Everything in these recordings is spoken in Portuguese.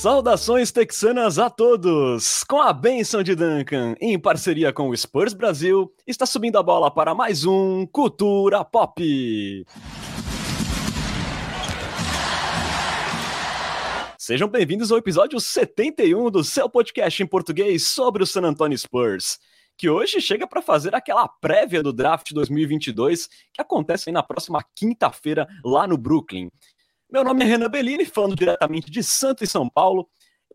Saudações texanas a todos! Com a benção de Duncan, em parceria com o Spurs Brasil, está subindo a bola para mais um Cultura Pop. Sejam bem-vindos ao episódio 71 do seu podcast em português sobre o San Antonio Spurs, que hoje chega para fazer aquela prévia do draft 2022 que acontece na próxima quinta-feira lá no Brooklyn. Meu nome é Renan Bellini, falando diretamente de Santo e São Paulo.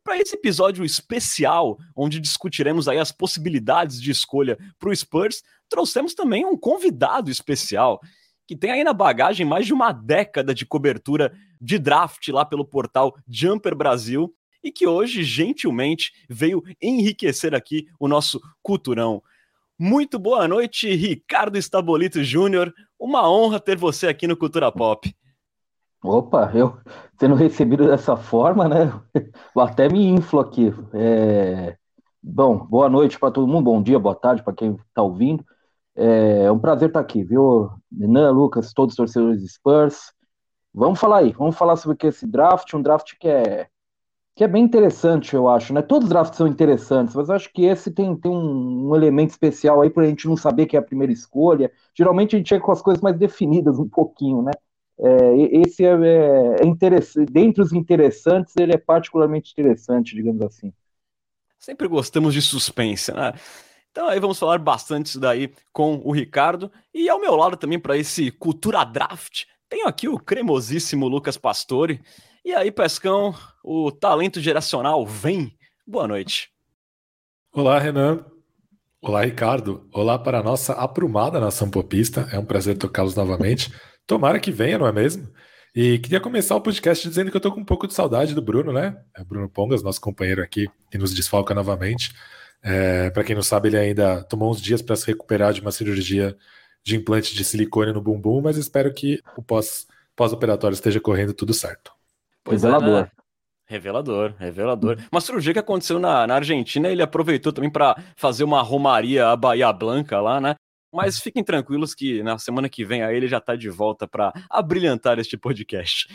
Para esse episódio especial, onde discutiremos aí as possibilidades de escolha para o Spurs, trouxemos também um convidado especial que tem aí na bagagem mais de uma década de cobertura de draft lá pelo portal Jumper Brasil e que hoje gentilmente veio enriquecer aqui o nosso culturão. Muito boa noite, Ricardo Estabolito Júnior. Uma honra ter você aqui no Cultura Pop. Opa, eu sendo recebido dessa forma, né? Eu até me inflo aqui. É... Bom, boa noite para todo mundo, bom dia, boa tarde para quem está ouvindo. É um prazer estar aqui, viu? Renan, Lucas, todos os torcedores Spurs. Vamos falar aí, vamos falar sobre que esse draft, um draft que é que é bem interessante, eu acho, né? Todos os drafts são interessantes, mas eu acho que esse tem, tem um, um elemento especial aí para a gente não saber que é a primeira escolha. Geralmente a gente chega com as coisas mais definidas um pouquinho, né? É, esse é, é, é interessante, dentre os interessantes, ele é particularmente interessante, digamos assim. Sempre gostamos de suspense, né? Então aí vamos falar bastante isso daí com o Ricardo. E ao meu lado também para esse Cultura Draft, tenho aqui o cremosíssimo Lucas Pastore. E aí, Pescão, o talento geracional vem. Boa noite. Olá, Renan. Olá, Ricardo. Olá para a nossa aprumada nação popista. É um prazer tocá-los novamente. Tomara que venha, não é mesmo? E queria começar o podcast dizendo que eu tô com um pouco de saudade do Bruno, né? É o Bruno Pongas, nosso companheiro aqui, que nos desfalca novamente. É, para quem não sabe, ele ainda tomou uns dias para se recuperar de uma cirurgia de implante de silicone no bumbum, mas espero que o pós, pós-operatório esteja correndo tudo certo. Pois revelador. É, né? Revelador, revelador. Uma cirurgia que aconteceu na, na Argentina, ele aproveitou também para fazer uma romaria a Bahia Blanca lá, né? Mas fiquem tranquilos que na semana que vem aí ele já está de volta para abrilhantar este podcast.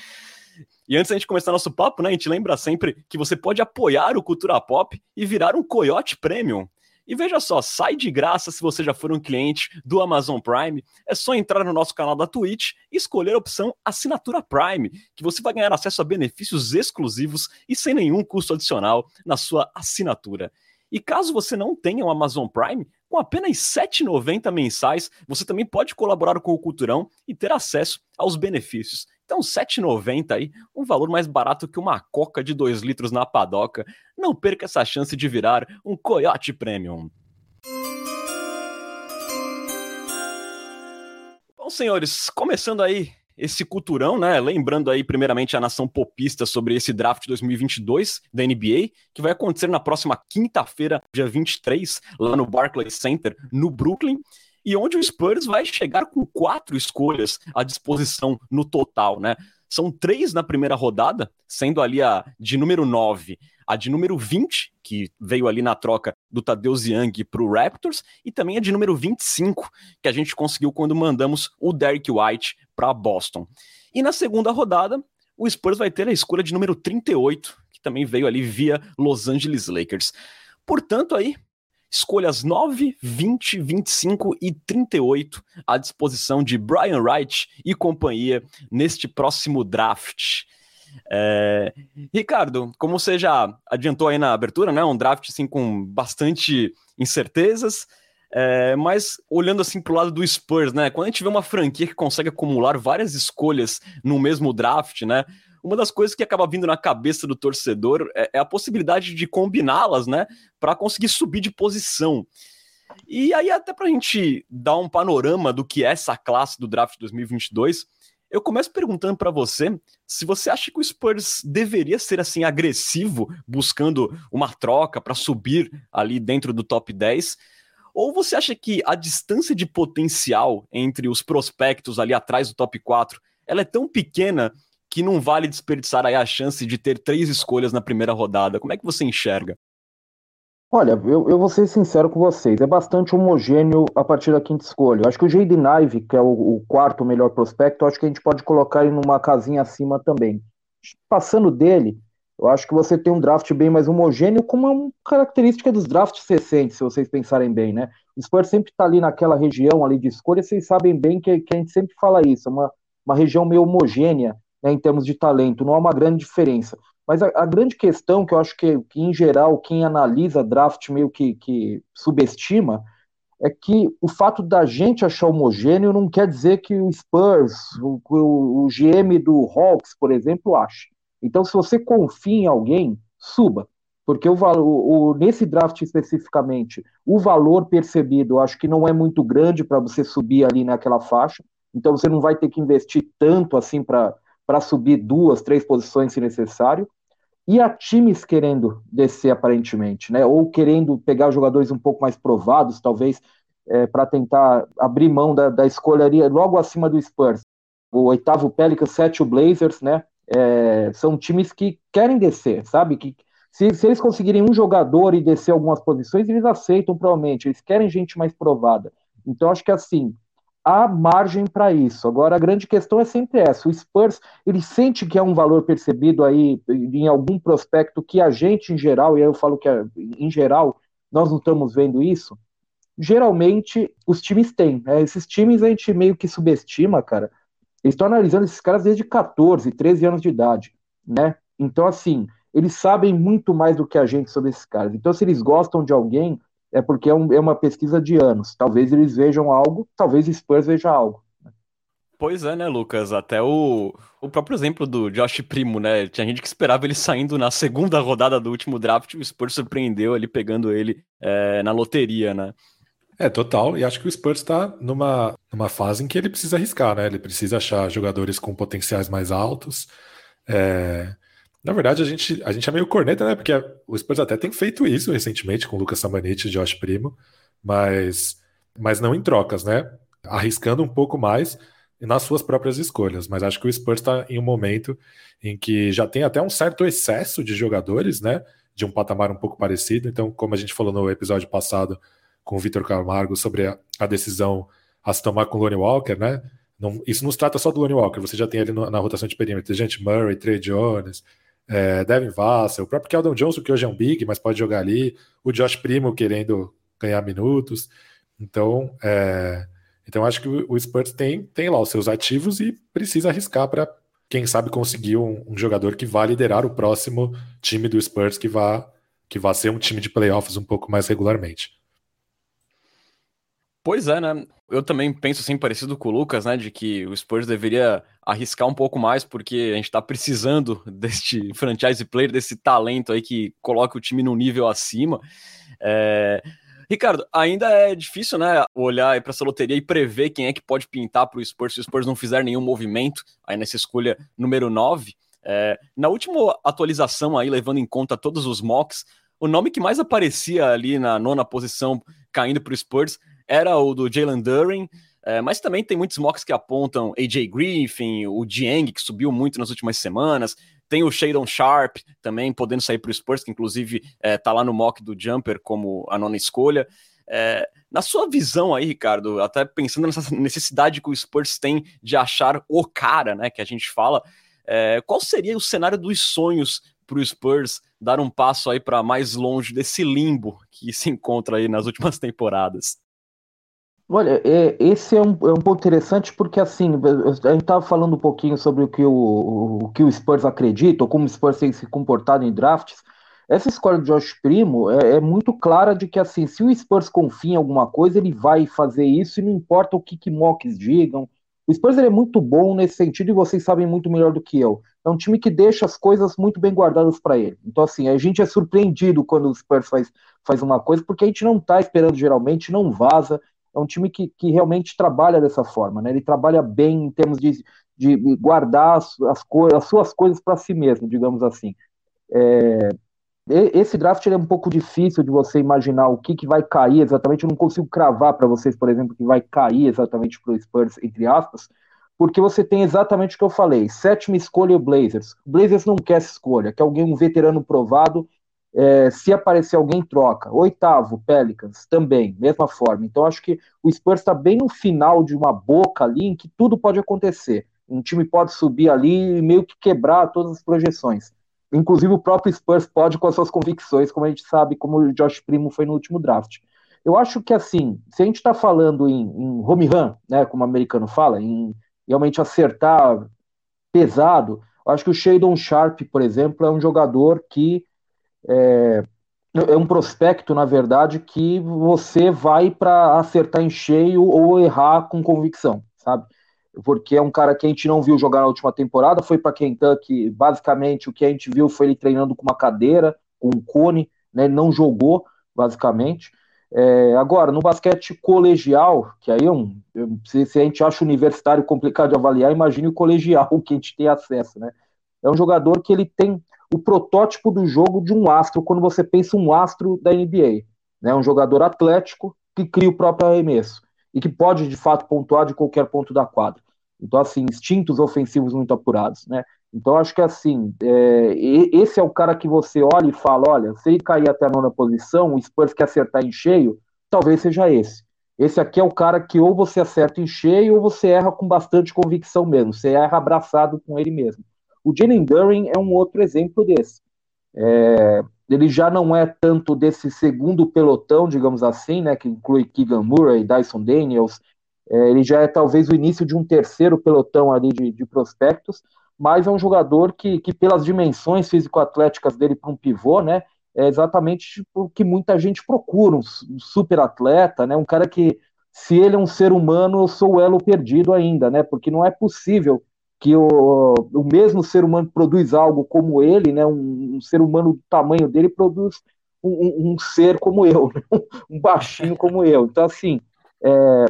E antes da gente começar nosso papo, né, a gente lembra sempre que você pode apoiar o Cultura Pop e virar um Coyote Premium. E veja só, sai de graça se você já for um cliente do Amazon Prime. É só entrar no nosso canal da Twitch e escolher a opção Assinatura Prime, que você vai ganhar acesso a benefícios exclusivos e sem nenhum custo adicional na sua assinatura. E caso você não tenha o Amazon Prime, com apenas R$ 7,90 mensais, você também pode colaborar com o Culturão e ter acesso aos benefícios. Então, R$ 7,90 aí, um valor mais barato que uma coca de 2 litros na padoca. Não perca essa chance de virar um Coyote Premium. Bom, senhores, começando aí esse culturão, né? Lembrando aí, primeiramente, a nação popista sobre esse draft 2022 da NBA, que vai acontecer na próxima quinta-feira, dia 23, lá no Barclays Center, no Brooklyn. E onde o Spurs vai chegar com quatro escolhas à disposição no total, né? São três na primeira rodada, sendo ali a de número 9, a de número 20, que veio ali na troca do Tadeusz Young para o Raptors, e também a de número 25, que a gente conseguiu quando mandamos o Derek White para Boston. E na segunda rodada, o Spurs vai ter a escolha de número 38, que também veio ali via Los Angeles Lakers. Portanto, aí, escolhas 9, 20, 25 e 38 à disposição de Brian Wright e companhia neste próximo draft. É... Ricardo, como você já adiantou aí na abertura, né, um draft assim com bastante incertezas, é, mas olhando assim pro lado do Spurs, né, quando a gente vê uma franquia que consegue acumular várias escolhas no mesmo draft, né, uma das coisas que acaba vindo na cabeça do torcedor é, é a possibilidade de combiná-las, né, para conseguir subir de posição. E aí até para a gente dar um panorama do que é essa classe do draft 2022, eu começo perguntando para você se você acha que o Spurs deveria ser assim agressivo, buscando uma troca para subir ali dentro do top 10, ou você acha que a distância de potencial entre os prospectos ali atrás do top 4, ela é tão pequena que não vale desperdiçar aí a chance de ter três escolhas na primeira rodada? Como é que você enxerga? Olha, eu, eu vou ser sincero com vocês, é bastante homogêneo a partir da quinta escolha. Eu acho que o Jade Ive, que é o, o, quarto melhor prospecto, acho que a gente pode colocar ele numa casinha acima também. Passando dele, Eu acho que você tem um draft bem mais homogêneo, como é uma característica dos drafts recentes, se vocês pensarem bem, né? O Spurs sempre está ali naquela região ali de escolha, vocês sabem bem que, que a gente sempre fala isso, é uma, uma região meio homogênea né, em termos de talento, não há uma grande diferença. Mas a, a grande questão que eu acho que, que, em geral, quem analisa draft meio que, que subestima é que o fato da gente achar homogêneo não quer dizer que o Spurs, o, o, o GM do Hawks, por exemplo, ache. Então, se você confia em alguém, suba. Porque o, o, nesse draft especificamente, o valor percebido acho que não é muito grande para você subir ali naquela faixa. Então você não vai ter que investir tanto assim para subir duas, três posições se necessário. E há times querendo descer aparentemente, né? Ou querendo pegar jogadores um pouco mais provados, talvez, é, para tentar abrir mão da, da escolha ali, logo acima do Spurs. O oitavo Pelicans, sete o Blazers, né? É, são times que querem descer, sabe? Que se, se, eles conseguirem um jogador e descer algumas posições, eles aceitam provavelmente. Eles querem gente mais provada. Então acho que assim há margem para isso. Agora a grande questão é sempre essa: o Spurs ele sente que é um valor percebido aí em algum prospecto que a gente em geral, e eu falo que em geral nós não estamos vendo isso. Geralmente os times têm, né? Esses times a gente meio que subestima, cara eles estão analisando esses caras desde 14, 13 anos de idade, né? Então, assim, eles sabem muito mais do que a gente sobre esses caras. Então, se eles gostam de alguém, é porque é, um, é uma pesquisa de anos. Talvez eles vejam algo, talvez Spurs veja algo. Pois é, né, Lucas? Até o, o próprio exemplo do Josh Primo, né? Tinha gente que esperava ele saindo na segunda rodada do último draft, o Spurs surpreendeu ele pegando ele é, na loteria, né? É, total. E acho que o Spurs está numa, numa fase em que ele precisa arriscar, né? Ele precisa achar jogadores com potenciais mais altos. É... Na verdade, a gente, a gente é meio corneta, né? Porque o Spurs até tem feito isso recentemente com o Lucas Samanit e Josh Primo, mas, mas não em trocas, né? Arriscando um pouco mais nas suas próprias escolhas. Mas acho que o Spurs está em um momento em que já tem até um certo excesso de jogadores, né? De um patamar um pouco parecido. Então, como a gente falou no episódio passado, com o Vitor Camargo sobre a, a, decisão a se tomar com o Lonnie Walker, né? Não, isso não se trata só do Lonnie Walker, você já tem ali no, na rotação de perímetro gente Murray, Trey Jones, é, Devin Vassell, o próprio Keldon Johnson, que hoje é um big, mas pode jogar ali, o Josh Primo querendo ganhar minutos. Então, é, então acho que o, o Spurs tem, tem lá os seus ativos e precisa arriscar para, quem sabe, conseguir um, um, jogador que vá liderar o próximo time do Spurs, que vá, que vá ser um time de playoffs um pouco mais regularmente. Pois é, né? Eu também penso assim, parecido com o Lucas, né? De que o Spurs deveria arriscar um pouco mais, porque a gente tá precisando deste franchise player, desse talento aí que coloca o time no nível acima. É... Ricardo, ainda é difícil, né, olhar para essa loteria e prever quem é que pode pintar para o Spurs se o Spurs não fizer nenhum movimento aí nessa escolha número 9. É... na última atualização aí, levando em conta todos os mocks, o nome que mais aparecia ali na nona posição caindo para o Spurs era o do Jalen Duren, é, mas também tem muitos mocks que apontam AJ Griffin, o Dieng, que subiu muito nas últimas semanas, tem o Shadon Sharp também podendo sair para o Spurs, que inclusive é, tá lá no mock do Jumper como a nona escolha. É, na sua visão aí, Ricardo, até pensando nessa necessidade que o Spurs tem de achar o cara, né, que a gente fala, é, qual seria o cenário dos sonhos para o Spurs dar um passo aí para mais longe desse limbo que se encontra aí nas últimas temporadas? Olha, é, esse é um, é um ponto interessante porque assim, a gente estava falando um pouquinho sobre o que o, o, que o Spurs acredita, ou como o Spurs tem se comportado em drafts. Essa escolha de Josh Primo é, é, muito clara de que assim, se o Spurs confia em alguma coisa, ele vai fazer isso e não importa o que, que mocks digam. O Spurs é muito bom nesse sentido e vocês sabem muito melhor do que eu. É um time que deixa as coisas muito bem guardadas para ele. Então, assim, a gente é surpreendido quando o Spurs faz, faz uma coisa, porque a gente não está esperando geralmente, não vaza é um time que, que realmente trabalha dessa forma, né? Ele trabalha bem em termos de, de guardar as, as, as suas coisas para si mesmo, digamos assim. É, esse draft é um pouco difícil de você imaginar o que, que vai cair exatamente. Eu não consigo cravar para vocês, por exemplo, que vai cair exatamente para o Spurs, entre aspas, porque você tem exatamente o que eu falei: sétima escolha o Blazers. O Blazers não quer essa escolha, quer alguém, um veterano provado é, se aparecer alguém, troca. Oitavo, Pelicans, também, mesma forma. Então, acho que o Spurs está bem no final de uma boca ali em que tudo pode acontecer. Um time pode subir ali e meio que quebrar todas as projeções. inclusive o próprio Spurs pode com as suas convicções, como a gente sabe, como o Josh Primo foi no último draft. Eu acho que assim, se a gente está falando em, em home run, né, como o americano fala, em realmente acertar pesado, acho que o Shadon Sharp, por exemplo, é um jogador que é, é um prospecto, na verdade, que você vai para acertar em cheio ou errar com convicção, sabe? Porque é um cara que a gente não viu jogar na última temporada, foi para Kentucky, basicamente o que a gente viu foi ele treinando com uma cadeira, com um cone, né? Não jogou, basicamente. É, agora, no basquete colegial, que aí é um, se, se, a gente acha universitário complicado de avaliar, imagine o colegial que a gente tem acesso, né? É um jogador que ele tem o protótipo do jogo de um astro, quando você pensa um astro da NBA, né? Um jogador atlético que cria o próprio arremesso e que pode de fato pontuar de qualquer ponto da quadra. Então, assim, instintos ofensivos muito apurados, né? Então, acho que assim, é, esse é o cara que você olha e fala: olha, se ele cair até a nona posição, o Spurs quer acertar em cheio, talvez seja esse. Esse aqui é o cara que ou você acerta em cheio ou você erra com bastante convicção mesmo, você erra abraçado com ele mesmo. O Jalen Duren é um outro exemplo desse. É, ele já não é tanto desse segundo pelotão, digamos assim, né, que inclui Keegan Murray, Dyson Daniels, é, ele já é talvez o início de um terceiro pelotão ali de, de prospectos, mas é um jogador que, que pelas dimensões físico-atléticas dele para um pivô, né, é exatamente o que muita gente procura, um, um super atleta, né, um cara que, se ele é um ser humano, eu sou o elo perdido ainda, né, porque não é possível que o, o mesmo ser humano produz algo como ele, né, um, um ser humano do tamanho dele produz um, um, ser como eu, né, um baixinho como eu. Então, assim, é,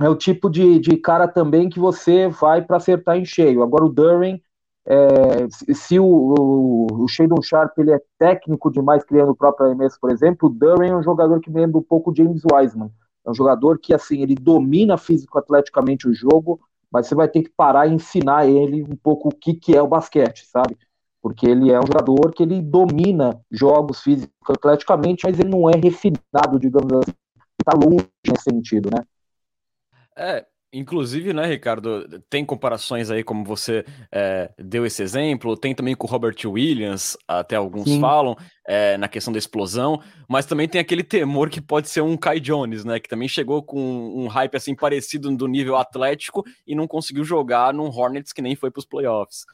é o tipo de, de cara também que você vai para acertar em cheio. Agora o Duren, é, se o, o, o Shadon Sharp ele é técnico demais criando o próprio arremesso, por exemplo, o Duren é um jogador que me lembra um pouco James Wiseman. É um jogador que assim ele domina físico-atleticamente o jogo, mas você vai ter que parar e ensinar ele um pouco o que, que é o basquete, sabe? Porque ele é um jogador que ele domina jogos físico-atleticamente, mas ele não é refinado, digamos assim. Está longe nesse sentido, né? É, inclusive, né, Ricardo, tem comparações aí, como você é, deu esse exemplo, tem também com o Robert Williams, até alguns Sim. falam, é, na questão da explosão, mas também tem aquele temor que pode ser um Kai Jones, né, que também chegou com um hype assim parecido do nível atlético e não conseguiu jogar num Hornets que nem foi para os playoffs.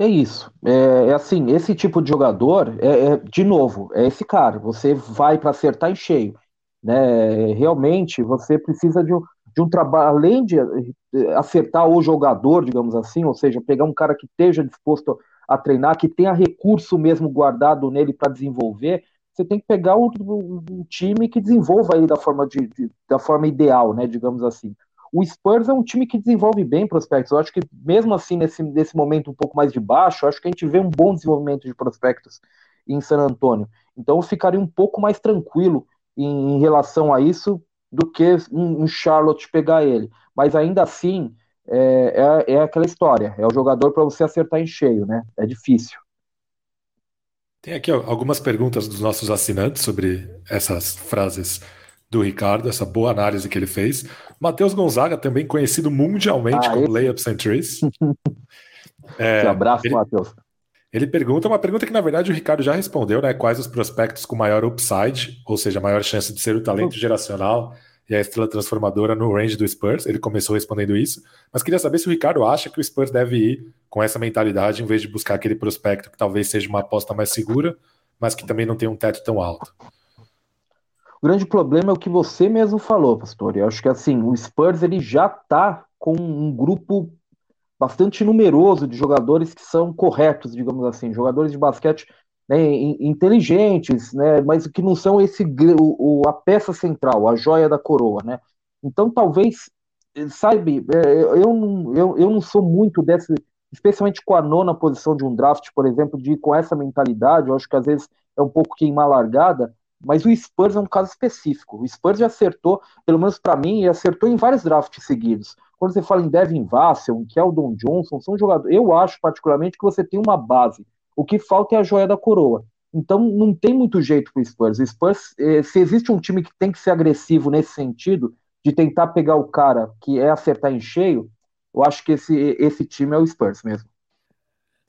É isso. É, é, assim, esse tipo de jogador, é, é, de novo, é esse cara. Você vai para acertar em cheio. Né? Realmente, você precisa de um, de um trabalho, além de eh, acertar o jogador, digamos assim, ou seja, pegar um cara que esteja disposto a treinar, que tenha recurso mesmo guardado nele para desenvolver, você tem que pegar um, um, time que desenvolva aí da forma, de, de, da forma ideal, né, digamos assim. O Spurs é um time que desenvolve bem prospectos. Eu acho que mesmo assim, nesse, nesse momento um pouco mais de baixo, acho que a gente vê um bom desenvolvimento de prospectos em San Antônio. Então eu ficaria um pouco mais tranquilo em, em relação a isso, do que um, um Charlotte pegar ele. Mas ainda assim, é, é, é aquela história: é o jogador para você acertar em cheio, né? É difícil. Tem aqui algumas perguntas dos nossos assinantes sobre essas frases do Ricardo, essa boa análise que ele fez. Matheus Gonzaga, também conhecido mundialmente ah, como esse... Layups and Trees. é, um abraço, ele, Matheus. Ele pergunta uma pergunta que, na verdade, o Ricardo já respondeu, né? Quais os prospectos com maior upside, ou seja, maior chance de ser o talento geracional e a estrela transformadora no range do Spurs? Ele começou respondendo isso, mas queria saber se o Ricardo acha que o Spurs deve ir com essa mentalidade em vez de buscar aquele prospecto que talvez seja uma aposta mais segura, mas que também não tem um teto tão alto. O grande problema é o que você mesmo falou, pastor. Eu acho que assim, o Spurs ele já está com um grupo bastante numeroso de jogadores que são corretos, digamos assim, jogadores de basquete né, inteligentes, né, mas que não são esse o, a peça central, a joia da coroa, né? Então talvez, sabe, é, eu não, eu, eu não sou muito desse, especialmente com a nona posição de um draft, por exemplo, de ir com essa mentalidade, eu acho que às vezes é um pouco queimar largada, mas o Spurs é um caso específico. O Spurs já acertou, pelo menos para mim, e acertou em vários drafts seguidos. Quando você fala em Devin Vassell, em Keldon Johnson, são jogadores. Eu acho particularmente que você tem uma base. O que falta é a joia da coroa. Então não tem muito jeito para o Spurs. O Spurs, eh, se existe um time que tem que ser agressivo nesse sentido, de tentar pegar o cara que é acertar em cheio, eu acho que esse, esse time é o Spurs mesmo.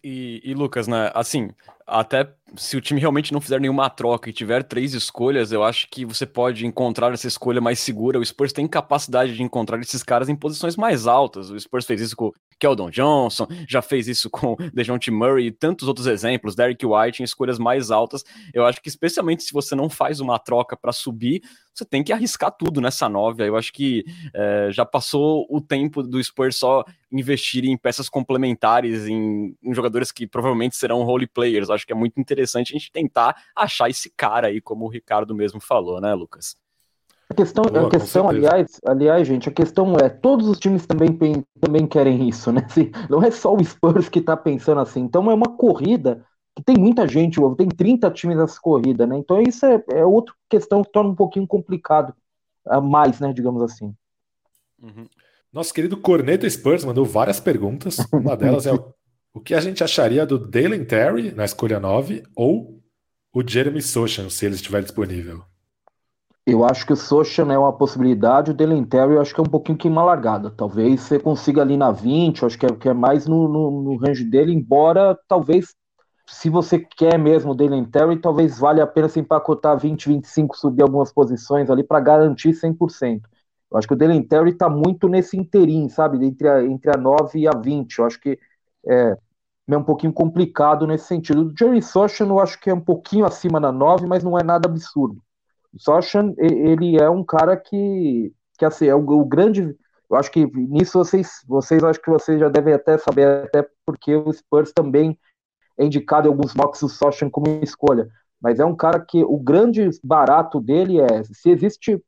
E, e, Lucas, né, assim, até se o time realmente não fizer nenhuma troca e tiver três escolhas, eu acho que você pode encontrar essa escolha mais segura. O Spurs tem capacidade de encontrar esses caras em posições mais altas. O Spurs fez isso com Keldon Johnson, já fez isso com DeJounte Murray e tantos outros exemplos, Derek White em escolhas mais altas. Eu acho que especialmente se você não faz uma troca para subir, você tem que arriscar tudo nessa nove. Eu acho que é, já passou o tempo do Spurs só investir em peças complementares, em, em jogadores que provavelmente serão role players. Eu acho que é muito interessante a gente tentar achar esse cara aí, como o Ricardo mesmo falou, né, Lucas? A questão, Boa, a questão aliás, aliás, gente, a questão é, todos os times também, também querem isso, né? Assim, não é só o Spurs que está pensando assim. Então é uma corrida que tem muita gente, tem 30 times nessa corrida, né? Então isso é, é outra questão que torna um pouquinho complicado a mais, né? Digamos assim. Uhum. Nosso querido Corneta Spurs mandou várias perguntas. Uma delas é o, o que a gente acharia do Dalen Terry na escolha 9 ou o Jeremy Sochan, se ele estiver disponível. Eu acho que o Sochan é uma possibilidade, o Dalen Terry eu acho que é um pouquinho que uma largada. Talvez você consiga ali na 20, eu acho que é, que é mais no, no, no range dele, embora talvez se você quer mesmo o Dalen Terry, talvez valha a pena se empacotar 20, 25, subir algumas posições ali para garantir 100%. Eu acho que o Dalen Terry está muito nesse interim, sabe? Entre a, entre a 9 e a 20. Eu acho que é, é um pouquinho complicado nesse sentido. O Jerry Sochan eu acho que é um pouquinho acima da 9, mas não é nada absurdo. O Sochan, ele é um cara que, que assim, é o, o grande... Eu acho que nisso vocês, vocês acho que vocês já devem até saber, até porque o Spurs também é indicado em alguns mocks o Sochan como escolha, mas é um cara que o grande barato dele é, se existe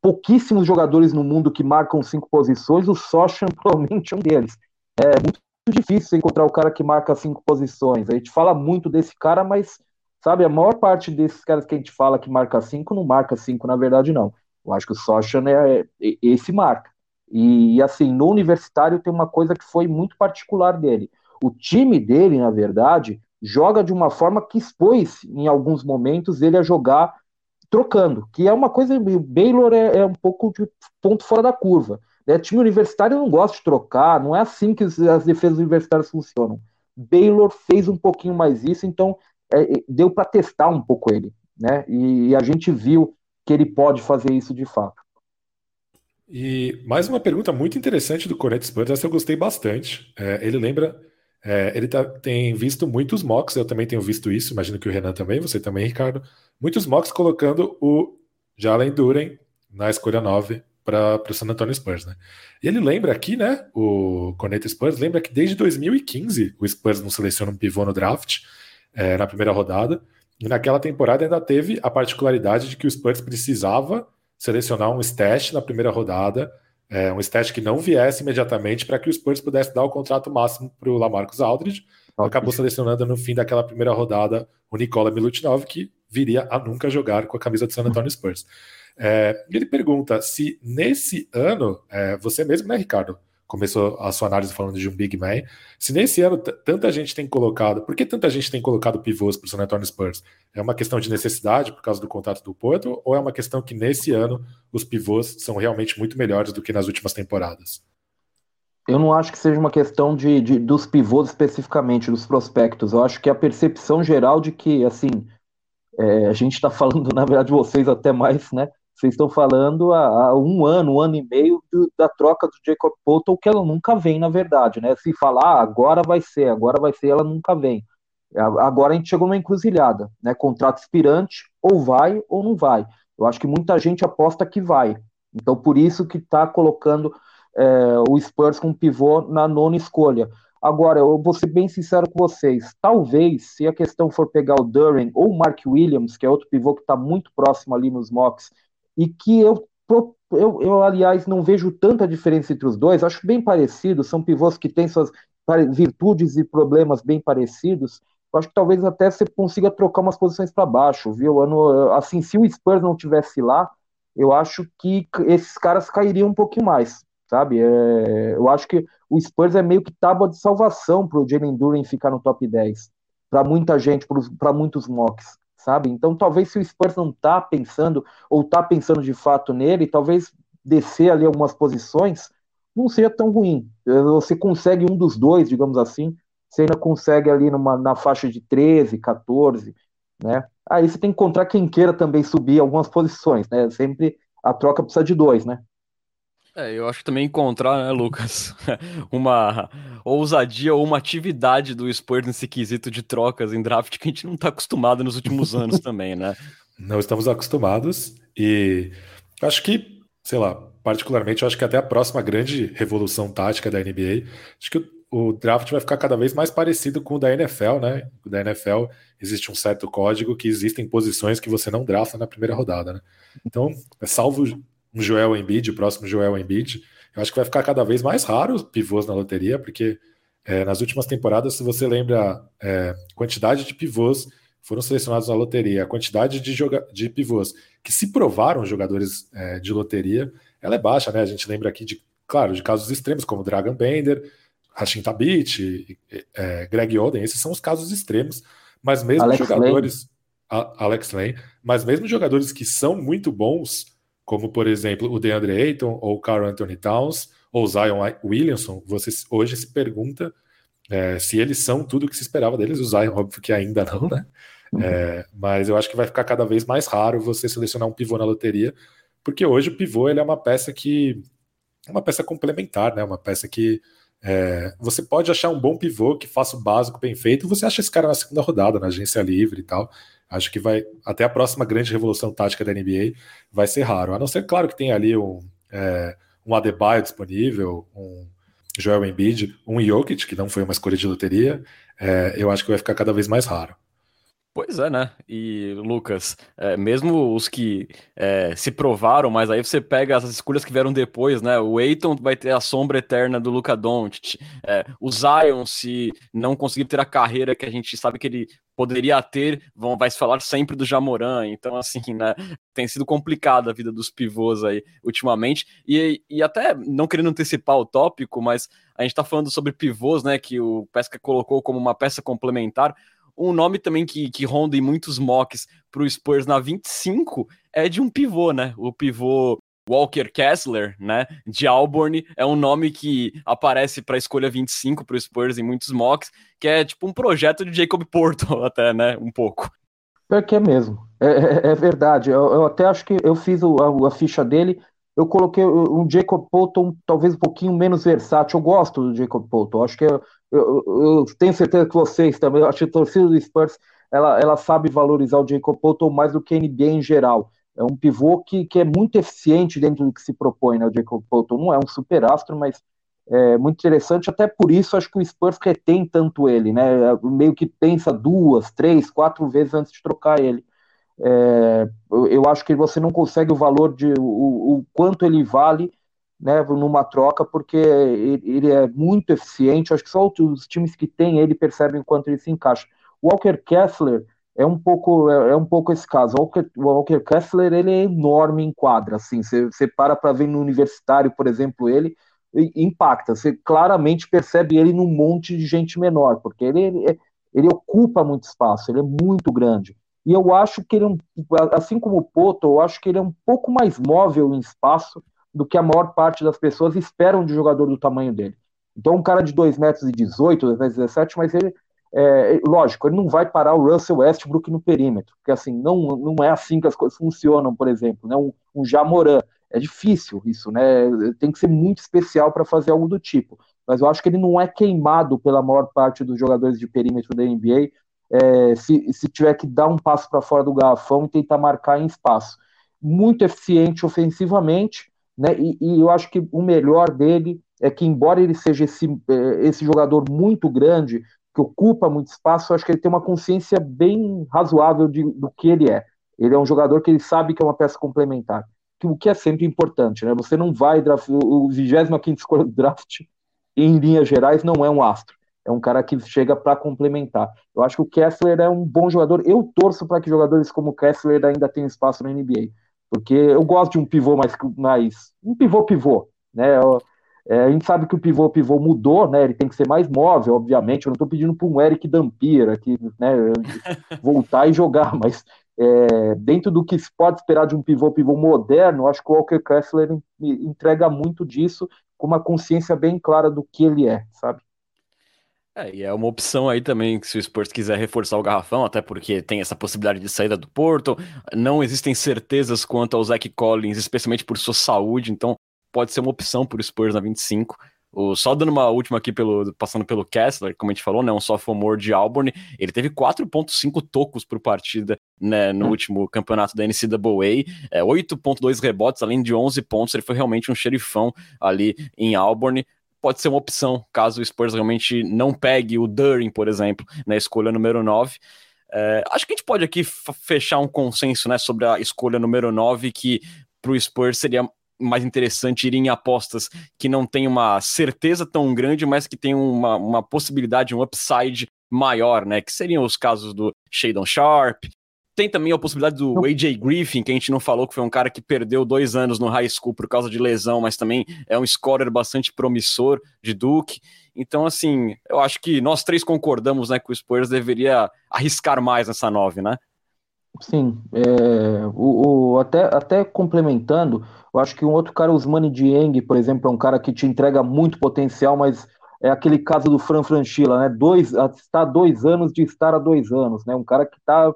pouquíssimos jogadores no mundo que marcam cinco posições, o Sochan provavelmente é um deles. É muito difícil encontrar o cara que marca cinco posições. A gente fala muito desse cara, mas sabe, a maior parte desses caras que a gente fala que marca cinco, não marca cinco, na verdade, não. Eu acho que o Sochan é, é esse marca. E, assim, no universitário tem uma coisa que foi muito particular dele. O time dele, na verdade, joga de uma forma que expôs, em alguns momentos, ele a jogar trocando, que é uma coisa. O Baylor é, é um pouco de ponto fora da curva. Né? Time universitário não gosta de trocar, não é assim que as defesas universitárias funcionam. Baylor fez um pouquinho mais isso, então deu para testar um pouco ele, né? E, e a gente viu que ele pode fazer isso de fato. E mais uma pergunta muito interessante do Cornet Spurs, essa eu gostei bastante. É, ele lembra é, ele tá, tem visto muitos mocks, eu também tenho visto isso, imagino que o Renan também, você também, Ricardo. Muitos mocks colocando o Jalen Duren na escolha 9 para o San Antonio Spurs, né? E ele lembra aqui, né? O Corneta Spurs lembra que desde 2015 o Spurs não seleciona um pivô no draft é, na primeira rodada. E naquela temporada ainda teve a particularidade de que o Spurs precisava selecionar um stash na primeira rodada é, um stat que não viesse imediatamente para que o Spurs pudesse dar o contrato máximo para o Lamarcus Aldridge. Okay. Acabou selecionando no fim daquela primeira rodada o Nikola Milutinov, que viria a nunca jogar com a camisa do San Antonio Spurs. É, ele pergunta se nesse ano, é, você mesmo, né, Ricardo? Começou a sua análise falando de um big man. Se nesse ano tanta gente tem colocado, por que tanta gente tem colocado pivôs para o San Antonio Spurs? É uma questão de necessidade por causa do contrato do Porto ou é uma questão que nesse ano os pivôs são realmente muito melhores do que nas últimas temporadas? Eu não acho que seja uma questão de, de dos pivôs especificamente, dos prospectos. Eu acho que a percepção geral de que, assim, é, a gente está falando, na verdade, vocês até mais, né? Vocês estão falando há, há, um ano, um ano e meio do, da troca do Jacob Poulton, que ela nunca vem, na verdade, né? Se falar, ah, agora vai ser, agora vai ser, ela nunca vem. Agora a gente chegou numa encruzilhada, né? Contrato expirante, ou vai ou não vai. Eu acho que muita gente aposta que vai. Então, por isso que está colocando é, o Spurs com pivô na nona escolha. Agora, eu vou ser bem sincero com vocês. Talvez, se a questão for pegar o Duran ou o Mark Williams, que é outro pivô que está muito próximo ali nos mocks, e que eu, eu, eu, aliás, não vejo tanta diferença entre os dois, acho bem parecidos, são pivôs que têm suas virtudes e problemas bem parecidos. Eu acho que talvez até você consiga trocar umas posições para baixo, viu? Ano, assim, se o Spurs não tivesse lá, eu acho que esses caras cairiam um pouquinho mais, sabe? É, eu acho que o Spurs é meio que tábua de salvação para o Jalen Duren ficar no top 10, para muita gente, para muitos mocks sabe? Então, talvez se o Spurs não tá pensando, ou tá pensando de fato nele, talvez descer ali algumas posições não seja tão ruim. Você consegue um dos dois, digamos assim, você ainda consegue ali numa, na faixa de 13, 14, né? Aí você tem que encontrar quem queira também subir algumas posições, né? Sempre a troca precisa de dois, né? É, eu acho que também encontrar, né, Lucas, uma ousadia ou uma atividade do Spurs nesse quesito de trocas em draft que a gente não está acostumado nos últimos anos também, né? Não estamos acostumados e acho que, sei lá, particularmente, acho que até a próxima grande revolução tática da NBA, acho que o, o draft vai ficar cada vez mais parecido com o da NFL, né? O da NFL existe um certo código que existem posições que você não drafta na primeira rodada, né? Então, salvo um Joel Embiid, o próximo Joel Embiid, eu acho que vai ficar cada vez mais raro os pivôs na loteria, porque é, nas últimas temporadas, se você lembra é, quantidade de pivôs foram selecionados na loteria, a quantidade de, joga de pivôs que se provaram jogadores é, de loteria, ela é baixa, né? A gente lembra aqui de, claro, de casos extremos como Dragon Bender, Rashim Tabit, é, Greg Oden, esses são os casos extremos, mas mesmo Alex jogadores, a, Alex Lane, mas mesmo jogadores que são muito bons, como por exemplo o DeAndre Ayton ou o Carl Anthony Towns ou Zion Williamson, você hoje se pergunta é, se eles são tudo o que se esperava deles. O Zion, óbvio que ainda não, né? É, mas eu acho que vai ficar cada vez mais raro você selecionar um pivô na loteria, porque hoje o pivô ele é uma peça que é uma peça complementar, né? Uma peça que é, você pode achar um bom pivô que faça o básico bem feito, você acha esse cara na segunda rodada, na agência livre e tal. Acho que vai até a próxima grande revolução tática da NBA vai ser raro. A não ser, claro, que tem ali um, é, um Adebayo disponível, um Joel Embiid, um Jokic, que não foi uma escolha de loteria. É, eu acho que vai ficar cada vez mais raro. Pois é, né? E, Lucas, é, mesmo os que é, se provaram, mas aí você pega as escolhas que vieram depois, né? O Eiton vai ter a sombra eterna do Luca Doncic. É, o Zion, se não conseguir ter a carreira que a gente sabe que ele poderia ter, vão, vai se falar sempre do Jamoran. Então, assim, né? Tem sido complicada a vida dos pivôs aí ultimamente. E, e até, não querendo antecipar o tópico, mas a gente tá falando sobre pivôs, né? Que o Pesca colocou como uma peça complementar um nome também que, que ronda em muitos mocks para o Spurs na 25 é de um pivô, né? O pivô Walker Kessler, né, de Auburn, é um nome que aparece para a escolha 25 para o Spurs em muitos mocks, que é tipo um projeto de Jacob Porto, até, né, um pouco. É que é mesmo, é, é, é verdade. Eu, eu, até acho que eu fiz o, a, a, ficha dele, eu coloquei um Jacob Polton talvez um pouquinho menos versátil. Eu gosto do Jacob Polton, acho que é, eu, eu, tenho certeza que vocês também, acho que a torcida do Spurs, ela, ela sabe valorizar o Jacob Poulton mais do que a NBA em geral. É um pivô que, que é muito eficiente dentro do que se propõe, né? O Jacob Poulton não é um super astro, mas é muito interessante, até por isso acho que o Spurs retém tanto ele, né? Meio que pensa duas, três, quatro vezes antes de trocar ele. É, eu acho que você não consegue o valor de o, o quanto ele vale né, numa troca, porque ele é muito eficiente. Acho que só os times que têm ele percebem quanto ele se encaixa. Walker Kessler é um pouco é, é um pouco esse caso. Walker, Walker Kessler ele é enorme em quadra, assim. Você, para para ver no universitário, por exemplo, ele impacta. Você claramente percebe ele num monte de gente menor, porque ele, ele, ele ocupa muito espaço, ele é muito grande. E eu acho que ele, é assim como o Poto, eu acho que ele é um pouco mais móvel em espaço do que a maior parte das pessoas esperam de jogador do tamanho dele. Então, um cara de 2 metros e 18, 2 metros e 17, mas ele, é, lógico, ele não vai parar o Russell Westbrook no perímetro, porque assim, não, não é assim que as coisas funcionam, por exemplo, né? um, um Jamoran, é difícil isso, né? Tem que ser muito especial para fazer algo do tipo. Mas eu acho que ele não é queimado pela maior parte dos jogadores de perímetro da NBA é, se, se tiver que dar um passo para fora do garrafão e tentar marcar em espaço. Muito eficiente ofensivamente, né? E, e, eu acho que o melhor dele é que, embora ele seja esse, é, esse jogador muito grande, que ocupa muito espaço, eu acho que ele tem uma consciência bem razoável de, do que ele é. Ele é um jogador que ele sabe que é uma peça complementar, que, o que é sempre importante, né? Você não vai draft, o 25 escolha do draft, em linhas gerais, não é um astro. É um cara que chega para complementar. Eu acho que o Kessler é um bom jogador. Eu torço para que jogadores como o Kessler ainda tenham espaço na NBA porque eu gosto de um pivô mais, mais um pivô pivô, né? É, a gente sabe que o pivô pivô mudou, né? Ele tem que ser mais móvel, obviamente. Eu não estou pedindo para um Eric Dampier aqui, né? Voltar e jogar, mas é, dentro do que se pode esperar de um pivô pivô moderno, acho que o Walker Kessler entrega muito disso com uma consciência bem clara do que ele é, sabe? É, e é uma opção aí também, se o Spurs quiser reforçar o garrafão, até porque tem essa possibilidade de saída do Porto. Não existem certezas quanto ao Zach Collins, especialmente por sua saúde, então pode ser uma opção para o Spurs na 25. O, só dando uma última aqui, pelo, passando pelo Kessler, como a gente falou, né, um sophomore de Auburn, ele teve 4.5 tocos por partida né, no último campeonato da NCAA, é, 8.2 rebotes, além de 11 pontos, ele foi realmente um xerifão ali em Auburn pode ser uma opção, caso o Spurs realmente não pegue o Durin, por exemplo, na escolha número 9. É, acho que a gente pode aqui fechar um consenso né, sobre a escolha número 9, que para o Spurs seria mais interessante ir em apostas que não tem uma certeza tão grande, mas que tem uma, uma possibilidade, um upside maior, né? Que seriam os casos do Shadon Sharp, tem também a possibilidade do AJ Griffin, que a gente não falou, que foi um cara que perdeu dois anos no high school por causa de lesão, mas também é um scorer bastante promissor de Duke. Então, assim, eu acho que nós três concordamos né, que o Spurs deveria arriscar mais nessa nove, né? Sim, é, o, o, até, até complementando, eu acho que um outro cara, o Usmani Dieng, por exemplo, é um cara que te entrega muito potencial, mas é aquele caso do Fran Franchila, né? Dois, está dois anos de estar há dois anos, né? Um cara que está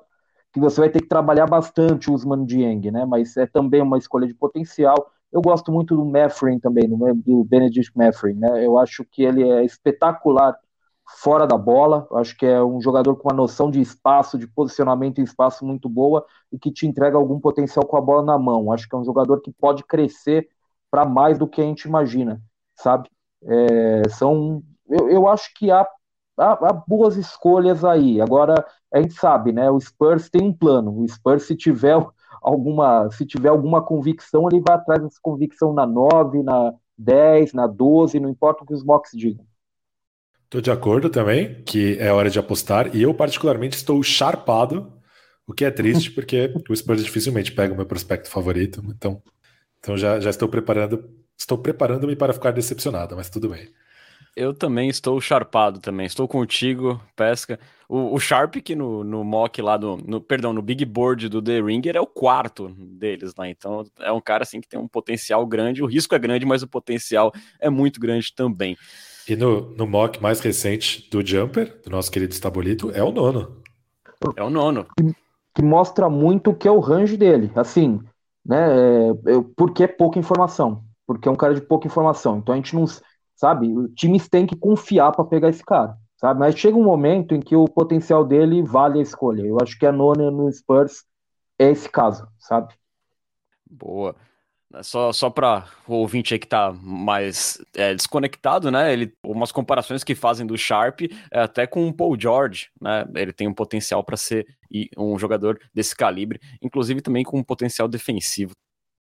que você vai ter que trabalhar bastante o Usman Dieng, né? Mas é também uma escolha de potencial. Eu gosto muito do Meffrin também, do Benedict Meffrin, né? Eu acho que ele é espetacular fora da bola. Eu acho que é um jogador com uma noção de espaço, de posicionamento em espaço muito boa e que te entrega algum potencial com a bola na mão. Eu acho que é um jogador que pode crescer para mais do que a gente imagina, sabe? É, são, eu, eu acho que há há, há, boas escolhas aí. Agora, a gente sabe, né? O Spurs tem um plano. O Spurs, se tiver alguma, se tiver alguma convicção, ele vai atrás dessa convicção na 9, na 10, na 12, não importa o que os mocks digam. Estou de acordo também que é hora de apostar, e eu, particularmente, estou charpado, o que é triste, porque o Spurs dificilmente pega o meu prospecto favorito, então, então já, já estou preparando, estou preparando-me para ficar decepcionado, mas tudo bem. Eu também estou charpado também. Estou contigo, pesca. O, o Sharp, que no, no mock lá do. No, perdão, no Big Board do The Ringer é o quarto deles lá. Então é um cara assim que tem um potencial grande. O risco é grande, mas o potencial é muito grande também. E no, no mock mais recente do Jumper, do nosso querido Estabolito, é o nono. É o nono. Que, que mostra muito o que é o range dele. Assim, né? É, porque é pouca informação. Porque é um cara de pouca informação. Então a gente não sabe? Os times têm que confiar para pegar esse cara, sabe? Mas chega um momento em que o potencial dele vale a escolha. Eu acho que a nona no Spurs é esse caso, sabe? Boa. Só, só para o ouvinte aí que tá mais é, desconectado, né? Ele, umas comparações que fazem do Sharp é, até com o Paul George, né? Ele tem um potencial para ser um jogador desse calibre, inclusive também com um potencial defensivo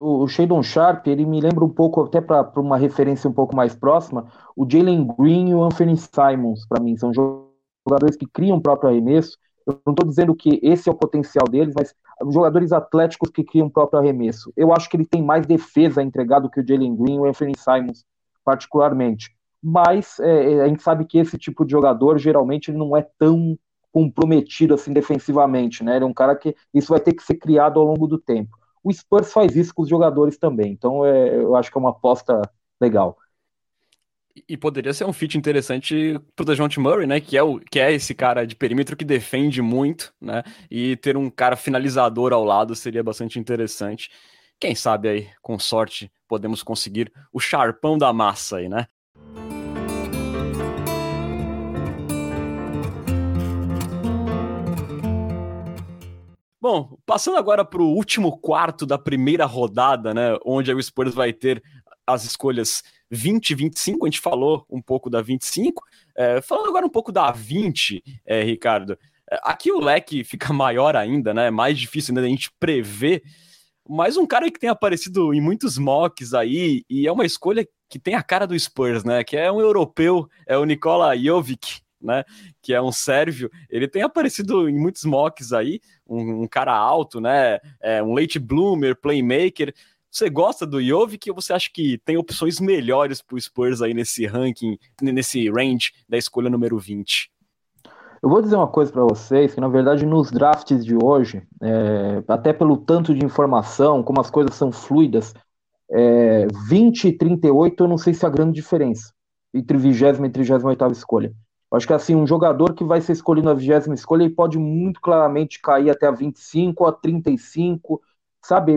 o, Shadon Sharp, ele me lembra um pouco, até para uma referência um pouco mais próxima, o Jalen Green e o Anthony Simons, para mim, são jogadores que criam o próprio arremesso. Eu não estou dizendo que esse é o potencial deles, mas jogadores atléticos que criam o próprio arremesso. Eu acho que ele tem mais defesa a entregar do que o Jalen Green e o Anthony Simons, particularmente. Mas é, é, a gente sabe que esse tipo de jogador, geralmente, ele não é tão comprometido assim defensivamente, né? Ele é um cara que isso vai ter que ser criado ao longo do tempo. O Spurs faz isso com os jogadores também, então é, eu acho que é uma aposta legal. E poderia ser um fit interessante pro DeJounte Murray, né? Que é, o, que é esse cara de perímetro que defende muito, né? E ter um cara finalizador ao lado seria bastante interessante. Quem sabe aí, com sorte, podemos conseguir o charpão da massa aí, né? Bom, passando agora para o último quarto da primeira rodada, né, onde o Spurs vai ter as escolhas 20 e 25, a gente falou um pouco da 25, é, falando agora um pouco da 20, é, Ricardo, é, aqui o leque fica maior ainda, né, mais difícil ainda a gente prever, mas um cara que tem aparecido em muitos mocks aí, e é uma escolha que tem a cara do Spurs, né, que é um europeu, é o Nikola Jovic, né? Que é um sérvio. Ele tem aparecido em muitos mocks aí, um, um cara alto, né? É, um late bloomer, playmaker. Você gosta do Jovic ou você acha que tem opções melhores para o Spurs aí nesse ranking, nesse range da escolha número 20? Eu vou dizer uma coisa para vocês, que na verdade nos drafts de hoje, é, até pelo tanto de informação, como as coisas são fluidas, é, 20 e 38 eu não sei se há grande diferença entre 20 e 38 escolha. Acho que assim, um jogador que vai ser escolhido na vigésima escolha, ele pode muito claramente cair até a 25 a 35, sabe?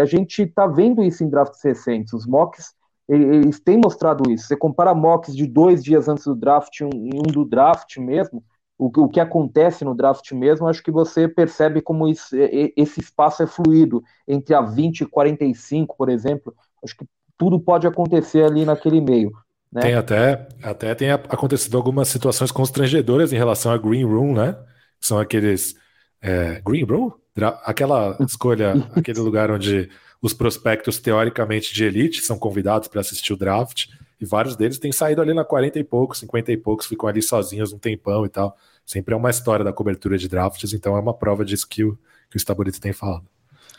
A gente tá vendo isso em drafts recentes. Os mocks, eles têm mostrado isso. Você compara mocks de dois dias antes do draft um, um do draft mesmo, o, que acontece no draft mesmo, acho que você percebe como esse espaço é fluido entre a 20 e 45, por exemplo. Acho que tudo pode acontecer ali naquele meio. Né? Tem até, até tem acontecido algumas situações constrangedoras em relação a Green Room, né? São aqueles. É, green Room? Aquela escolha, aquele lugar onde os prospectos teoricamente de elite são convidados para assistir o draft, e vários deles têm saído ali na 40 e poucos, 50 e poucos, ficam ali sozinhos um tempão e tal. Sempre é uma história da cobertura de drafts, então é uma prova disso que o, que o Stabolito tem falado.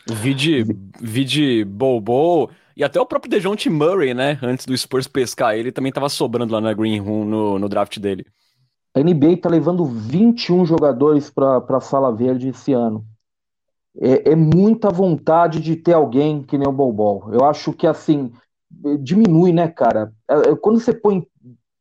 Vide, vide Bobo e até o próprio Dejounte Murray, né? Antes do Spurs pescar ele, também estava sobrando lá na Green Room no, no draft dele. A NBA está levando 21 jogadores para a Sala Verde esse ano. É, é, muita vontade de ter alguém que nem o Bobol. Eu acho que assim diminui, né, cara? É, é, quando você põe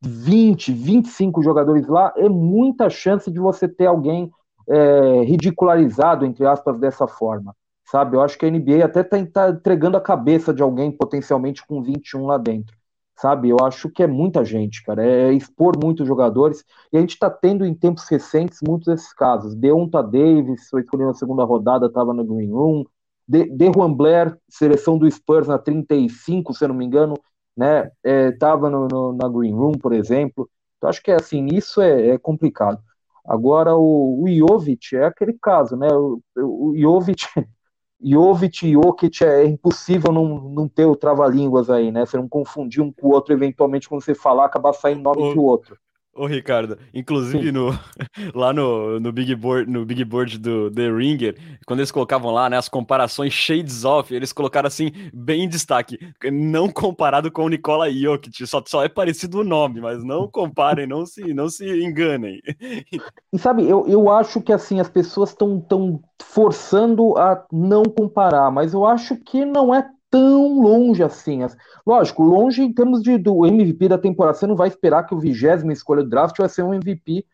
20, 25 jogadores lá, é muita chance de você ter alguém é, ridicularizado, entre aspas, dessa forma sabe? Eu acho que a NBA até está tá entregando a cabeça de alguém potencialmente com 21 lá dentro, sabe? Eu acho que é muita gente, cara, é expor muitos jogadores, e a gente está tendo em tempos recentes muitos desses casos. Deonta Davis, foi escolhido na segunda rodada, estava no Green Room, de, de Juan Blair, seleção do Spurs na 35, se eu não me engano, né? É, no, no, na Green Room, por exemplo. Então, acho que é assim, isso é, é complicado. Agora, o, o Jovic é aquele caso, né? O, o Jovic Jovic e Jokic é impossível não, não ter o trava-línguas aí, né? Você não confundir um com o outro, eventualmente, quando você falar, acabar saindo nome do outro. Ô, Ricardo, inclusive no, lá no, no, Big Board, no Big Board do The Ringer, quando eles colocavam lá né, as comparações shades off, eles colocaram assim, bem em destaque, não comparado com o Nikola Jokic, só, só é parecido o nome, mas não comparem, não se, não se enganem. E sabe, eu, eu acho que assim, as pessoas estão tão forçando a não comparar, mas eu acho que não é tão longe assim. Lógico, longe em termos de, do MVP da temporada. Você não vai esperar que o vigésimo escolha do draft vai ser um MVP.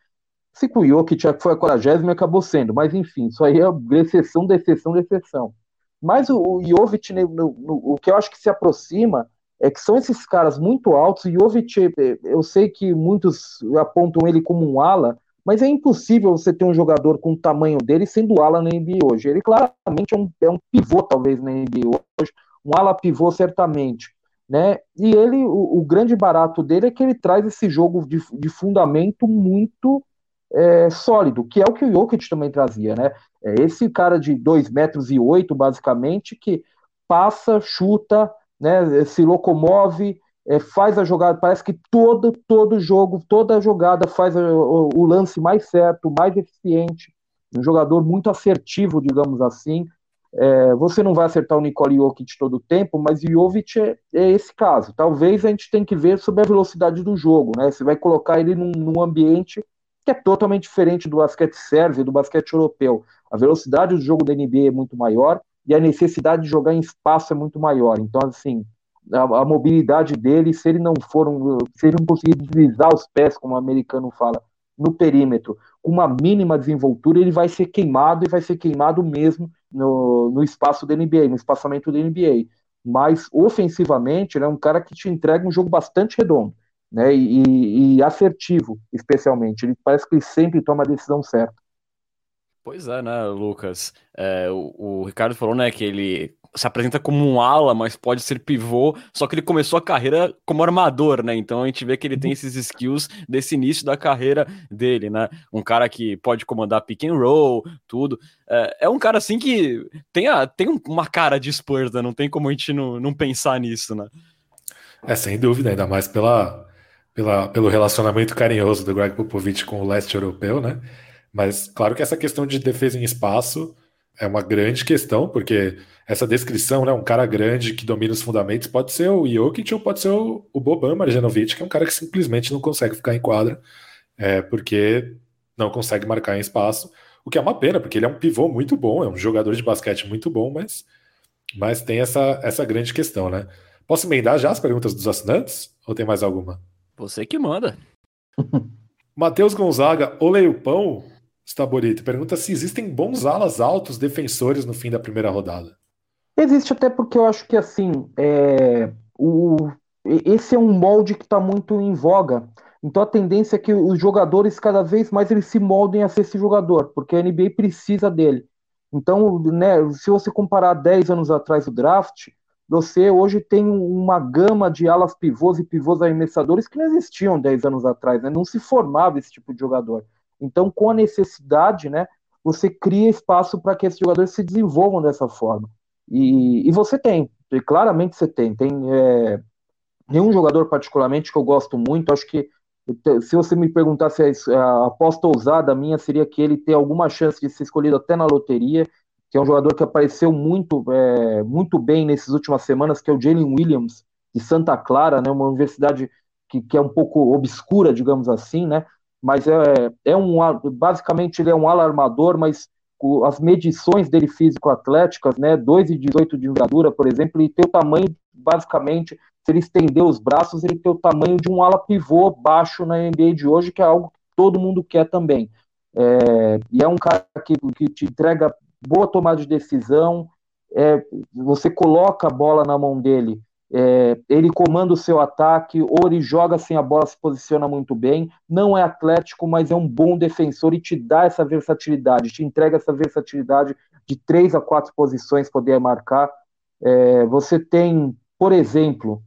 Se o Jokic foi a quadragésima acabou sendo, mas enfim, isso aí é exceção da exceção da exceção. Mas o, o Jovic, no, no, o que eu acho que se aproxima é que são esses caras muito altos. O Jovic, eu sei que muitos apontam ele como um ala, mas é impossível você ter um jogador com o tamanho dele sendo ala na NBA hoje. Ele claramente é um, é um pivô, talvez, na NBA hoje, um ala pivô certamente. Né? E ele, o, o, grande barato dele é que ele traz esse jogo de, de fundamento muito é, sólido, que é o que o Jokic também trazia, né? É esse cara de 2 metros e 8, basicamente, que passa, chuta, né, se locomove, é, faz a jogada, parece que todo, todo jogo, toda jogada faz o, o, lance mais certo, mais eficiente, um jogador muito assertivo, digamos assim, é, você não vai acertar o Nikola Jokic todo o tempo, mas Jovic é, é, esse caso. Talvez a gente tenha que ver sobre a velocidade do jogo, né? Você vai colocar ele num, num ambiente que é totalmente diferente do basquete sérvio, do basquete europeu. A velocidade do jogo da NBA é muito maior e a necessidade de jogar em espaço é muito maior. Então, assim, a, a mobilidade dele, se ele não for um, se ele não conseguir deslizar os pés, como o americano fala, no perímetro, com uma mínima desenvoltura, ele vai ser queimado e vai ser queimado mesmo no, no espaço da NBA, no espaçamento da NBA. Mas ofensivamente, ele é um cara que te entrega um jogo bastante redondo, né? E, e assertivo, especialmente. Ele parece que ele sempre toma a decisão certa. Pois é, né, Lucas? É, o, o, Ricardo falou, né, que ele se apresenta como um ala, mas pode ser pivô, só que ele começou a carreira como armador, né? Então a gente vê que ele tem esses skills desse início da carreira dele, né? Um cara que pode comandar pick and roll, tudo. É, é um cara assim que tem, a, tem uma cara de Spurs, né? Não tem como a gente não, não pensar nisso, né? É, sem dúvida, ainda mais pela, pela, pelo relacionamento carinhoso do Greg Popovich com o leste europeu, né? Mas claro que essa questão de defesa em espaço é uma grande questão, porque essa descrição, né, um cara grande que domina os fundamentos, pode ser o Jokic ou pode ser o, o Boban Marjanovic, que é um cara que simplesmente não consegue ficar em quadra, é, porque não consegue marcar em espaço, o que é uma pena, porque ele é um pivô muito bom, é um jogador de basquete muito bom, mas, mas tem essa, essa grande questão, né? Posso emendar já as perguntas dos assinantes? Ou tem mais alguma? Você que manda. Matheus Gonzaga, o Leupão, está bonito. Pergunta se existem bons alas altos defensores no fim da primeira rodada. Existe até porque eu acho que assim, é, o, esse é um molde que está muito em voga. Então a tendência é que os jogadores cada vez mais eles se moldem a ser esse jogador, porque a NBA precisa dele. Então, né, se você comparar 10 anos atrás o draft, você hoje tem uma gama de alas pivôs e pivôs arremessadores que não existiam 10 anos atrás, né? não se formava esse tipo de jogador. Então, com a necessidade, né, você cria espaço para que esses jogadores se desenvolvam dessa forma. E, e você tem, e claramente você tem. Tem é, nenhum jogador particularmente que eu gosto muito, acho que se você me perguntar se a aposta ousada minha seria que ele tem alguma chance de ser escolhido até na loteria, que é um jogador que apareceu muito, é, muito bem nessas últimas semanas, que é o Jalen Williams, de Santa Clara, né, uma universidade que, que é um pouco obscura, digamos assim, né, mas é, é um, basicamente ele é um alarmador, mas as medições dele físico-atléticas, né, 2,18 de envergadura, por exemplo, ele tem o tamanho, basicamente, se ele estender os braços, ele tem o tamanho de um ala pivô baixo na NBA de hoje, que é algo que todo mundo quer também. É, e é um cara que, que te entrega boa tomada de decisão, é, você coloca a bola na mão dele, é, ele comanda o seu ataque, ou ele joga sem a bola, se posiciona muito bem. Não é atlético, mas é um bom defensor e te dá essa versatilidade, te entrega essa versatilidade de três a quatro posições poder marcar. É, você tem, por exemplo,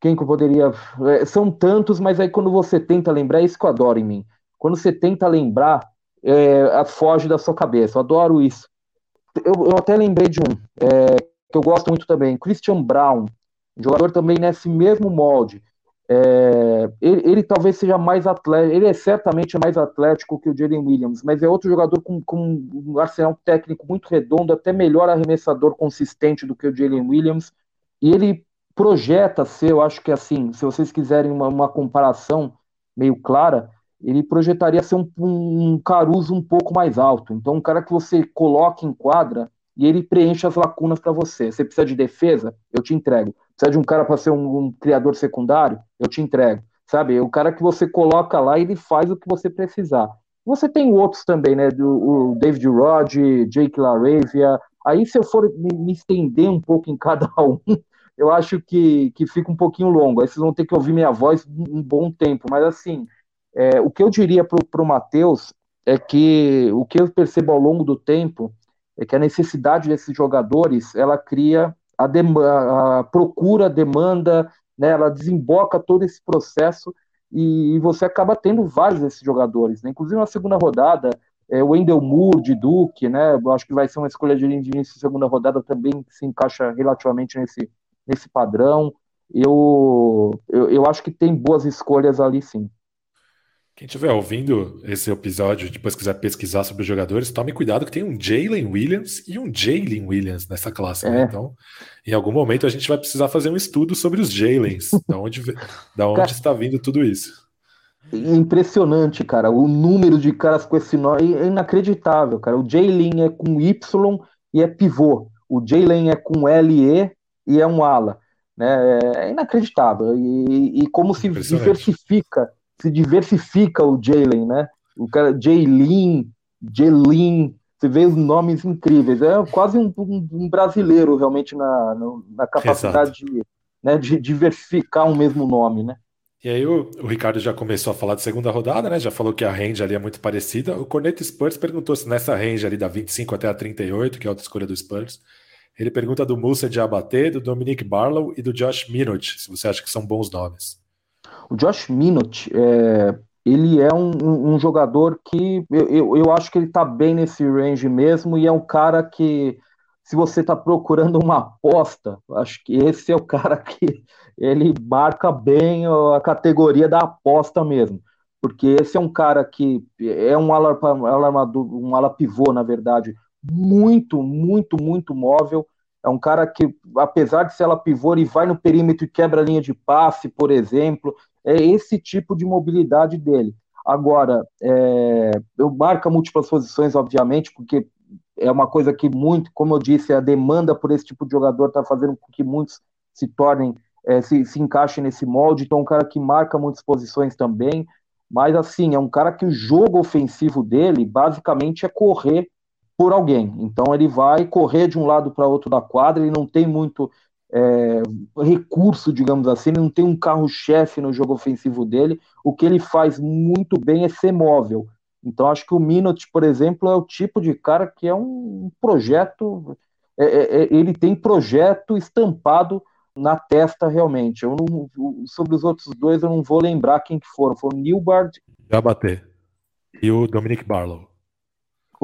quem que eu poderia. É, são tantos, mas aí quando você tenta lembrar, é isso que eu adoro em mim. Quando você tenta lembrar, é, foge da sua cabeça. Eu adoro isso. Eu, eu até lembrei de um é, que eu gosto muito também, Christian Brown, jogador também nesse mesmo molde. É, ele, ele, talvez seja mais atlético, ele é certamente mais atlético que o Jalen Williams, mas é outro jogador com, com, um arsenal técnico muito redondo, até melhor arremessador consistente do que o Jalen Williams, e ele projeta ser, eu acho que assim, se vocês quiserem uma, uma comparação meio clara, ele projetaria ser um, um Caruso um pouco mais alto, então um cara que você coloca em quadra e ele preenche as lacunas para você. Você precisa de defesa? Eu te entrego. Precisa de um cara para ser um, um, criador secundário? Eu te entrego. Sabe? O cara que você coloca lá, ele faz o que você precisar. Você tem outros também, né? Do, o David Rod, Jake LaRavia. Aí, se eu for me, estender um pouco em cada um, eu acho que, que fica um pouquinho longo. Aí vocês vão ter que ouvir minha voz um bom tempo. Mas, assim, é, o que eu diria para o Matheus é que o que eu percebo ao longo do tempo é que a necessidade desses jogadores ela cria a, a procura, a demanda, né, ela desemboca todo esse processo e, e, você acaba tendo vários desses jogadores, né? inclusive na segunda rodada, é, o Wendell Moore de Duke, né, eu acho que vai ser uma escolha de início segunda rodada também se encaixa relativamente nesse, nesse padrão. Eu, eu, eu acho que tem boas escolhas ali sim. Quem estiver ouvindo esse episódio, depois quiser pesquisar sobre os jogadores, tome cuidado que tem um Jalen Williams e um Jalen Williams nessa classe. Né? É. Né? Então, em algum momento a gente vai precisar fazer um estudo sobre os Jalens, da onde, da onde cara, está vindo tudo isso. Impressionante, cara. O número de caras com esse nome é inacreditável, cara. O Jalen é com Y e é pivô. O Jalen é com L e é um ala. Né? É inacreditável. E, e como se diversifica se diversifica o Jalen, né? O cara, Jaylin, Jelin, você vê os nomes incríveis. É quase um, um, um brasileiro, realmente, na, na capacidade de, né, de diversificar um mesmo nome, né? E aí o, o, Ricardo já começou a falar de segunda rodada, né? Já falou que a range ali é muito parecida. O Cornet Spurs perguntou se nessa range ali da 25 até a 38, que é a outra escolha do Spurs, ele pergunta do Musa de Abatê, do Dominic Barlow e do Josh Minot, se você acha que são bons nomes. O Josh Minot, é, ele é um, um, jogador que eu, eu acho que ele está bem nesse range mesmo e é um cara que, se você está procurando uma aposta, acho que esse é o cara que ele marca bem a categoria da aposta mesmo. Porque esse é um cara que é um ala, um ala pivô, na verdade, muito, muito, muito móvel. É um cara que, apesar de ser ela pivô, ele vai no perímetro e quebra a linha de passe, por exemplo. É esse tipo de mobilidade dele. Agora, é, eu marco múltiplas posições, obviamente, porque é uma coisa que muito, como eu disse, a demanda por esse tipo de jogador está fazendo com que muitos se tornem, é, se, se encaixem nesse molde. Então, um cara que marca muitas posições também. mas assim, é um cara que o jogo ofensivo dele basicamente é correr por alguém. Então ele vai correr de um lado para outro da quadra, ele não tem muito é, recurso, digamos assim, ele não tem um carro-chefe no jogo ofensivo dele. O que ele faz muito bem é ser móvel. Então acho que o Minot, por exemplo, é o tipo de cara que é um projeto, é, é, é ele tem projeto estampado na testa realmente. Eu não, sobre os outros dois eu não vou lembrar quem que foram. Foi o Newbard. Já bater. E o Dominic Barlow.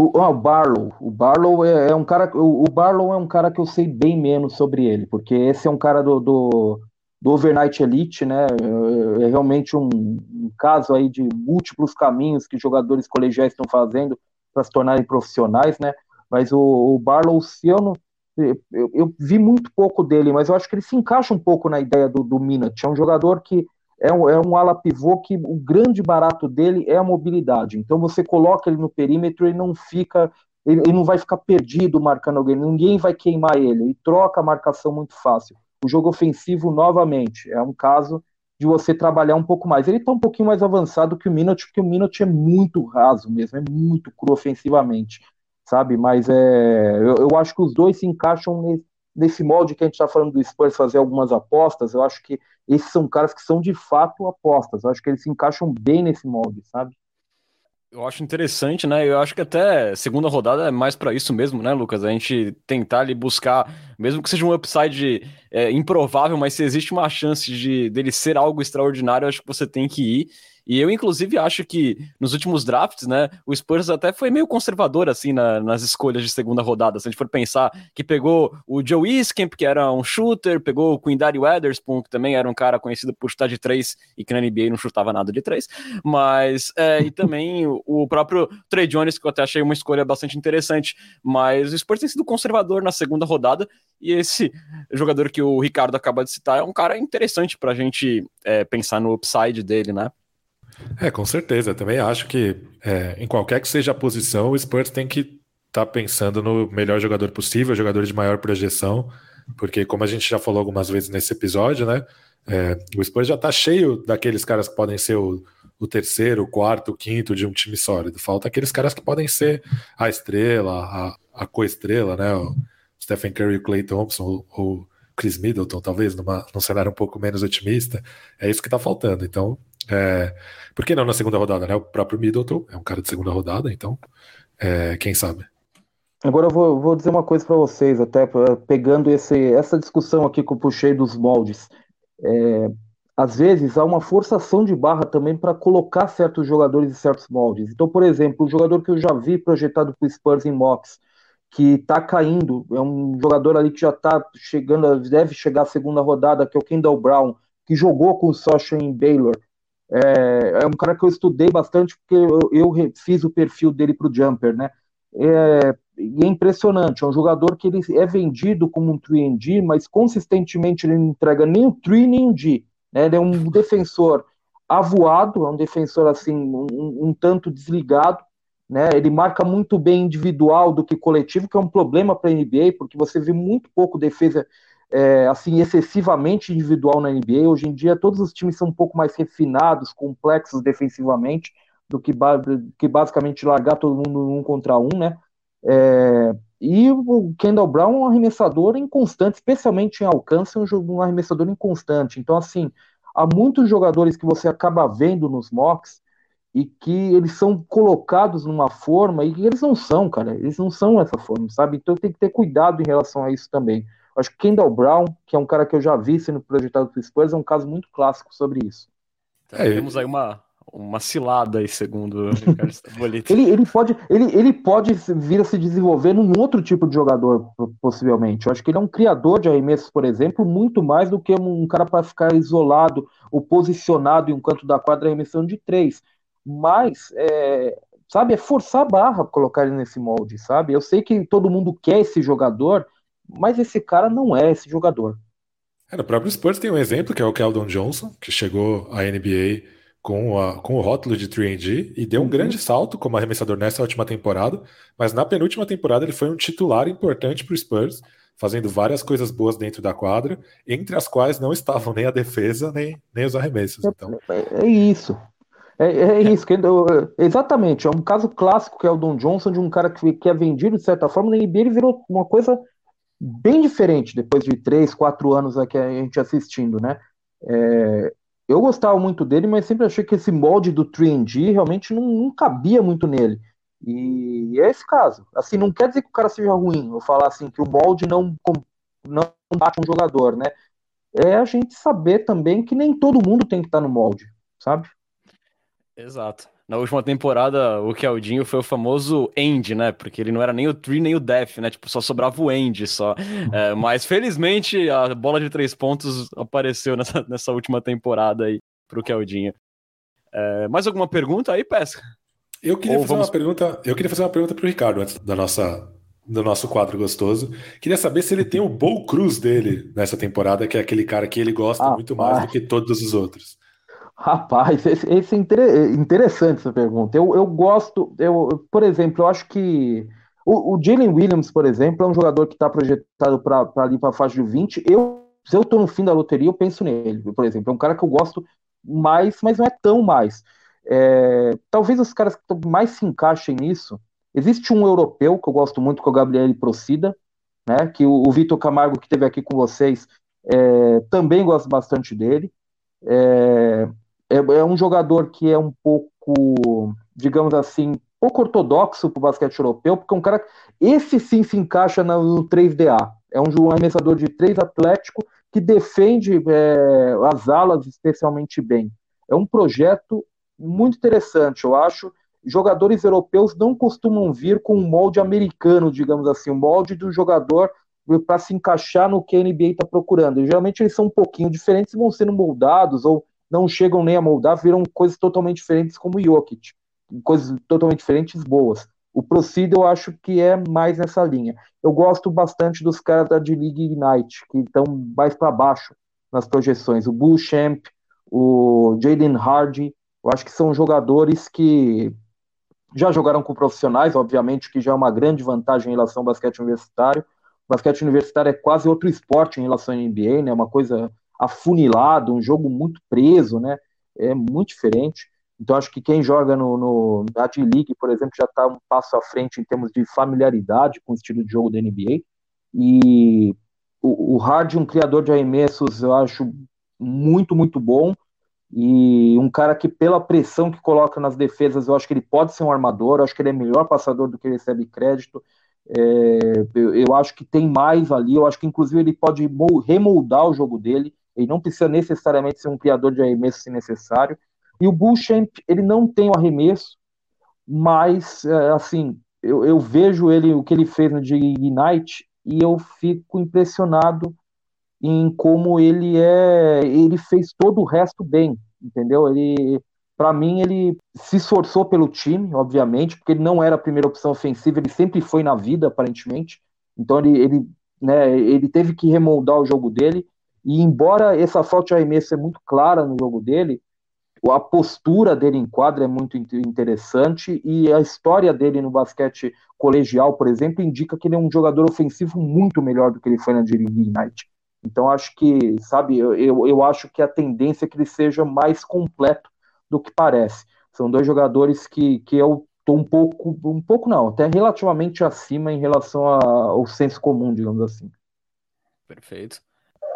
O, o Barlow, o Barlow é, é um cara, o, o, Barlow é um cara que eu sei bem menos sobre ele, porque esse é um cara do, do, do Overnight Elite, né? É, é realmente um, um, caso aí de múltiplos caminhos que jogadores colegiais estão fazendo para se tornarem profissionais, né? Mas o, o Barlow, se eu não eu, eu, vi muito pouco dele, mas eu acho que ele se encaixa um pouco na ideia do, do Minot. É um jogador que é um, é um ala pivô que o grande barato dele é a mobilidade. Então você coloca ele no perímetro e não fica. Ele, ele, não vai ficar perdido marcando alguém, ninguém vai queimar ele, ele troca a marcação muito fácil. O jogo ofensivo, novamente, é um caso de você trabalhar um pouco mais. Ele está um pouquinho mais avançado que o Minot, porque o Minot é muito raso mesmo, é muito cru ofensivamente, sabe? Mas é, eu, eu acho que os dois se encaixam nesse, nesse molde que a gente está falando do Spurs fazer algumas apostas, eu acho que esses são caras que são de fato apostas. Eu acho que eles se encaixam bem nesse molde, sabe? Eu acho interessante, né? Eu acho que até segunda rodada é mais para isso mesmo, né, Lucas? A gente tentar ali buscar, mesmo que seja um upside é, improvável, mas se existe uma chance de dele ser algo extraordinário, acho que você tem que ir. E eu, inclusive, acho que nos últimos drafts, né, o Spurs até foi meio conservador, assim, na, nas escolhas de segunda rodada. Se a gente for pensar que pegou o Joe Iskemp, que era um shooter, pegou o Quindary Weatherspoon, que também era um cara conhecido por chutar de três e que na NBA não chutava nada de três, mas, é, e também o, o, próprio Trey Jones, que eu até achei uma escolha bastante interessante, mas o Spurs tem sido conservador na segunda rodada, e esse jogador que o Ricardo acaba de citar é um cara interessante para a gente é, pensar no upside dele, né? É, com certeza. Também acho que é, em qualquer que seja a posição, o Spurs tem que estar tá pensando no melhor jogador possível, jogador de maior projeção, porque como a gente já falou algumas vezes nesse episódio, né? É, o Spurs já está cheio daqueles caras que podem ser o, o terceiro, o quarto, o quinto de um time sólido. Falta aqueles caras que podem ser a estrela, a, a co-estrela, né? O Stephen Curry, o Clay Thompson, o Chris Middleton, talvez, numa, num cenário um pouco menos otimista. É isso que está faltando. Então, é, por que não na segunda rodada, né? O próprio Middleton é um cara de segunda rodada, então é, quem sabe. Agora eu vou, vou dizer uma coisa para vocês, até pegando esse, essa discussão aqui que eu puxei dos moldes. É, às vezes há uma forçação de barra também para colocar certos jogadores em certos moldes. Então, por exemplo, o jogador que eu já vi projetado para o Spurs em mocks, que está caindo, é um jogador ali que já está chegando, deve chegar à segunda rodada, que é o Kendall Brown, que jogou com o Sasha em Baylor, é, é, um cara que eu estudei bastante porque eu, eu fiz o perfil dele para o Jumper, né? É, e é impressionante, é um jogador que ele é vendido como um 3D, mas consistentemente ele não entrega nem o 3 nem o D. Né? Ele é um defensor avoado, é um defensor assim, um, um tanto desligado, né? Ele marca muito bem individual do que coletivo, que é um problema para a NBA, porque você vê muito pouco defesa é, assim excessivamente individual na NBA. Hoje em dia, todos os times são um pouco mais refinados, complexos defensivamente, do que, que basicamente largar todo mundo um contra um, né? É, e o Kendall Brown é um arremessador inconstante, especialmente em alcance, um, um arremessador inconstante. Então, assim, há muitos jogadores que você acaba vendo nos mocks e que eles são colocados numa forma e eles não são, cara, eles não são essa forma, sabe? Então tem que ter cuidado em relação a isso também. Acho que Kendall Brown, que é um cara que eu já vi sendo projetado para o Spurs, é um caso muito clássico sobre isso. É, temos aí uma, uma cilada aí, segundo o Ricardo ele, ele, pode, ele, ele pode vir a se desenvolver num outro tipo de jogador, possivelmente. Eu acho que ele é um criador de arremessos, por exemplo, muito mais do que um cara para ficar isolado ou posicionado em um canto da quadra arremessando de três. Mas, é, sabe, é forçar a barra colocar ele nesse molde, sabe? Eu sei que todo mundo quer esse jogador, mas esse cara não é esse jogador. É, no próprio Spurs tem um exemplo, que é o Keldon Johnson, que chegou à NBA com, a, com o rótulo de 3D e deu um uhum. grande salto como arremessador nessa última temporada, mas na penúltima temporada ele foi um titular importante para o Spurs, fazendo várias coisas boas dentro da quadra, entre as quais não estavam nem a defesa nem, nem os arremessos. Então. É, é isso. É, é isso, que, exatamente. É um caso clássico que é o Don Johnson, de um cara que, que é vendido de certa forma, na NBA ele virou uma coisa bem diferente depois de três, quatro anos aqui a gente assistindo, né? É, eu gostava muito dele, mas sempre achei que esse molde do 3D realmente não, não, cabia muito nele. E é esse caso. Assim, não quer dizer que o cara seja ruim, ou falar assim, que o molde não, não bate um jogador, né? É a gente saber também que nem todo mundo tem que estar no molde, sabe? Exato. Na última temporada, o Keldinho foi o famoso end, né? Porque ele não era nem o tree nem o death, né? Tipo, só sobrava o end só. É, mas felizmente a bola de três pontos apareceu nessa, nessa última temporada aí pro Keldinho. É, mais alguma pergunta aí, Pesca? Eu queria Ou fazer vamos... uma pergunta. Eu queria fazer uma pergunta pro Ricardo antes da nossa do nosso quadro gostoso. Queria saber se ele tem o Bo Cruz dele nessa temporada, que é aquele cara que ele gosta ah, muito mais do que todos os outros. Rapaz, esse, esse é interessante essa pergunta. Eu, eu gosto, eu, por exemplo, eu acho que o, o Jalen Williams, por exemplo, é um jogador que está projetado para ali para a faixa de 20. Eu, se eu estou no fim da loteria, eu penso nele, por exemplo. É um cara que eu gosto mais, mas não é tão mais. É, talvez os caras que mais se encaixem nisso. Existe um europeu que eu gosto muito, que é o Gabriel Procida, né? Que o, o Vitor Camargo, que esteve aqui com vocês, é, também gosto bastante dele. É, é, é um jogador que é um pouco, digamos assim, pouco ortodoxo para o basquete europeu, porque é um cara. Esse sim se encaixa no 3DA. É um arremessador de três atlético que defende é, as alas especialmente bem. É um projeto muito interessante, eu acho. Jogadores europeus não costumam vir com um molde americano, digamos assim, o um molde do jogador para se encaixar no que a NBA está procurando. E, geralmente eles são um pouquinho diferentes e vão sendo moldados ou não chegam nem a moldar, viram coisas totalmente diferentes como o Jokic, coisas totalmente diferentes boas. O Procida eu acho que é mais nessa linha. Eu gosto bastante dos caras da D-League Ignite, que estão mais para baixo nas projeções. O Bull Champ, o Jaden Hardy, eu acho que são jogadores que já jogaram com profissionais, obviamente, que já é uma grande vantagem em relação ao basquete universitário. O basquete universitário é quase outro esporte em relação ao NBA, né? Uma coisa afunilado, um jogo muito preso, né? É muito diferente. Então, acho que quem joga no, no na D-League, por exemplo, já está um passo à frente em termos de familiaridade com o estilo de jogo da NBA. E o, o Hard, um criador de arremessos, eu acho muito, muito bom. E um cara que, pela pressão que coloca nas defesas, eu acho que ele pode ser um armador, eu acho que ele é melhor passador do que recebe crédito. É, eu, eu, acho que tem mais ali, eu acho que inclusive ele pode remoldar o jogo dele. Ele não precisa necessariamente ser um criador de arremesso se necessário. E o Bulchamp, ele não tem o arremesso, mas, é, assim, eu, eu, vejo ele, o que ele fez no Ignite, e eu fico impressionado em como ele é, ele fez todo o resto bem, entendeu? Ele, para mim, ele se esforçou pelo time, obviamente, porque ele não era a primeira opção ofensiva, ele sempre foi na vida, aparentemente. Então ele, ele, né, ele teve que remoldar o jogo dele. E embora essa falta de arremesso é muito clara no jogo dele, a postura dele em quadra é muito interessante e a história dele no basquete colegial, por exemplo, indica que ele é um jogador ofensivo muito melhor do que ele foi na G-League. Então acho que, sabe, eu, eu acho que a tendência é que ele seja mais completo do que parece. São dois jogadores que, que eu tô um pouco, um pouco não, até relativamente acima em relação ao senso comum, digamos assim. Perfeito.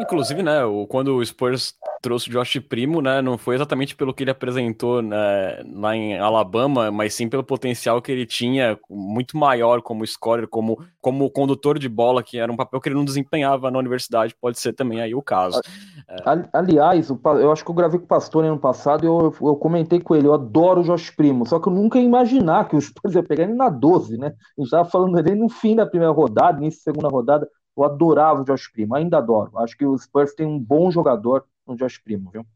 Inclusive, né, o, quando o Spurs trouxe o Josh Primo, né, não foi exatamente pelo que ele apresentou né, lá em Alabama, mas sim pelo potencial que ele tinha, muito maior como scorer, como, como condutor de bola, que era um papel que ele não desempenhava na universidade, pode ser também aí o caso. É. Aliás, eu acho que eu gravei com o Pastor ano passado e eu, eu comentei com ele, eu adoro o Josh Primo, só que eu nunca ia imaginar que o Spurs ia pegar ele na 12, né? A gente estava falando dele no fim da primeira rodada, início da segunda rodada, eu adorava o Josh Primo, ainda adoro. Acho que o Spurs tem um bom jogador no Josh Primo, viu?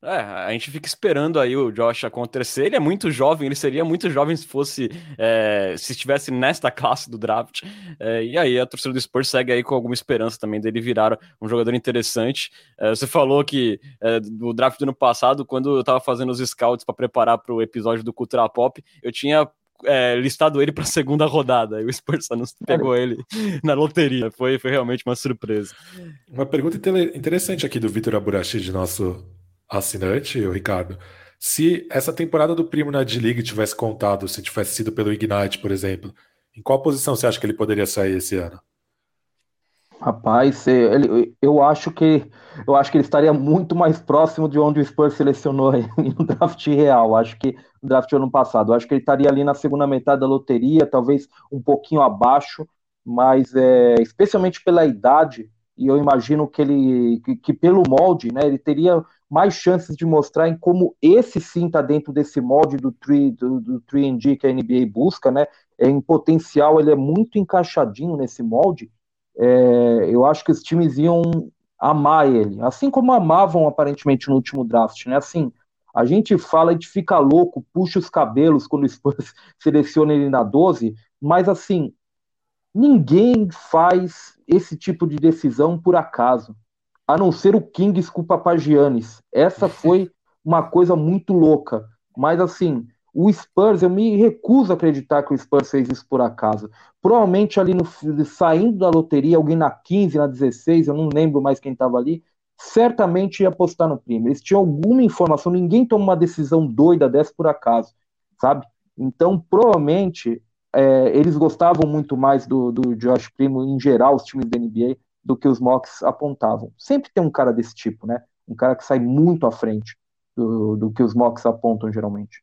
É, a gente fica esperando aí o Josh acontecer. Ele é muito jovem, ele seria muito jovem se fosse é, se estivesse nesta classe do draft. É, e aí a torcida do Spurs segue aí com alguma esperança também dele virar um jogador interessante. É, você falou que é, do draft do ano passado, quando eu estava fazendo os scouts para preparar para o episódio do Cultura Pop, eu tinha é, listado ele para a segunda rodada. E o Spurs não pegou ele na loteria. Foi, foi realmente uma surpresa. Uma pergunta interessante aqui do Vitor Aburachid, nosso assinante, o Ricardo. Se essa temporada do Primo na D-League tivesse contado, se tivesse sido pelo Ignite, por exemplo, em qual posição você acha que ele poderia sair esse ano? Rapaz, ele, eu acho que eu acho que ele estaria muito mais próximo de onde o Spurs selecionou ele no draft real. Acho que no draft ano passado. Acho que ele estaria ali na segunda metade da loteria, talvez um pouquinho abaixo, mas é, especialmente pela idade, e eu imagino que ele que, que, pelo molde, né, ele teria mais chances de mostrar em como esse sim está dentro desse molde do 3 do, do 3D que a NBA busca, né? Em potencial ele é muito encaixadinho nesse molde é, eu acho que os times iam amar ele, assim como amavam aparentemente no último draft, né? Assim, a gente fala, a gente fica louco, puxa os cabelos quando o Spurs seleciona ele na 12, mas assim, ninguém faz esse tipo de decisão por acaso, a não ser o Kings com o Papagiannis. Essa foi uma coisa muito louca, mas assim, o Spurs, eu me recuso a acreditar que o Spurs fez isso por acaso. Provavelmente ali no saindo da loteria, alguém na 15, na 16, eu não lembro mais quem estava ali, certamente ia apostar no primo. Eles tinham alguma informação, ninguém toma uma decisão doida dessa por acaso, sabe? Então, provavelmente, é, eles gostavam muito mais do, do Josh Primo, em geral, os times da NBA, do que os mocks apontavam. Sempre tem um cara desse tipo, né? Um cara que sai muito à frente do, do que os mocks apontam geralmente.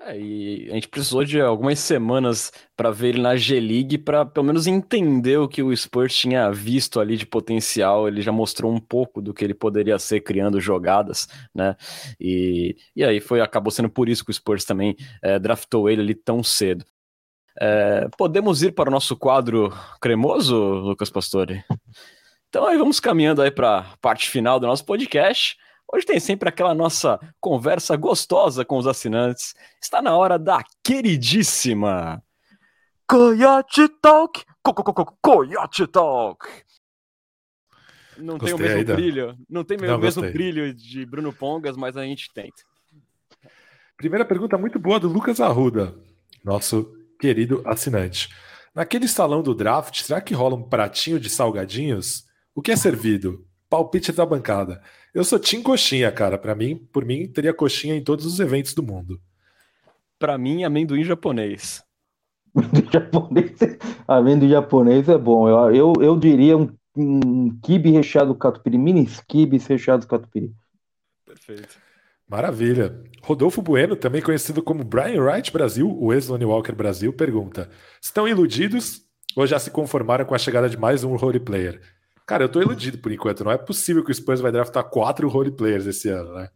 É, e a gente precisou de algumas semanas para ver ele na G-League para pelo menos entender o que o Spurs tinha visto ali de potencial. Ele já mostrou um pouco do que ele poderia ser criando jogadas, né? E, e aí foi acabou sendo por isso que o Spurs também é, draftou ele ali tão cedo. É, podemos ir para o nosso quadro cremoso, Lucas Pastore? Então aí vamos caminhando aí para a parte final do nosso podcast. Hoje tem sempre aquela nossa conversa gostosa com os assinantes. Está na hora da queridíssima Coyote Talk. Co -co -co Coyote Talk. Não gostei tem o mesmo brilho, não tem não, o mesmo gostei. brilho de Bruno Pongas, mas a gente tenta. Primeira pergunta muito boa do Lucas Arruda, nosso querido assinante. Naquele salão do draft, será que rola um pratinho de salgadinhos? O que é servido? Palpite da bancada. Eu sou Tim Coxinha, cara. Para mim, por mim, teria coxinha em todos os eventos do mundo. Para mim, amendoim japonês. Amendoim japonês, amendoim japonês é bom. Eu, eu, eu diria um, um kibe recheado catupiry, mini kibes recheados com catupiry. Perfeito. Maravilha. Rodolfo Bueno, também conhecido como Brian Wright Brasil, o ex-Lonnie Walker Brasil, pergunta: Estão iludidos ou já se conformaram com a chegada de mais um role player? Cara, eu tô iludido por enquanto. Não é possível que o Spurs vai draftar quatro role players esse ano, né?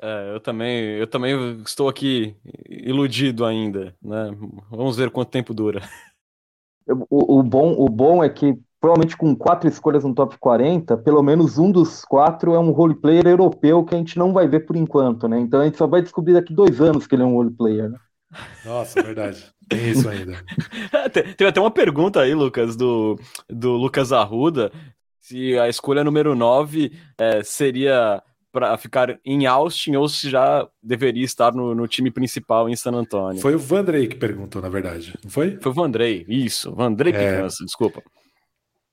É, eu também, eu também estou aqui iludido ainda, né? Vamos ver quanto tempo dura. O, o, bom, o bom é que provavelmente com quatro escolhas no top 40, pelo menos um dos quatro é um role player europeu que a gente não vai ver por enquanto, né? Então a gente só vai descobrir daqui dois anos que ele é um role player, né? Nossa, verdade. Tem isso ainda. Tem até uma pergunta aí, Lucas, do, do Lucas Arruda, se a escolha número 9 é, seria para ficar em Austin ou se já deveria estar no, no, time principal em San Antonio. Foi o Vandrey que perguntou, na verdade, não foi? Foi o Vandrey, isso. Vandrey que é... cansa, desculpa.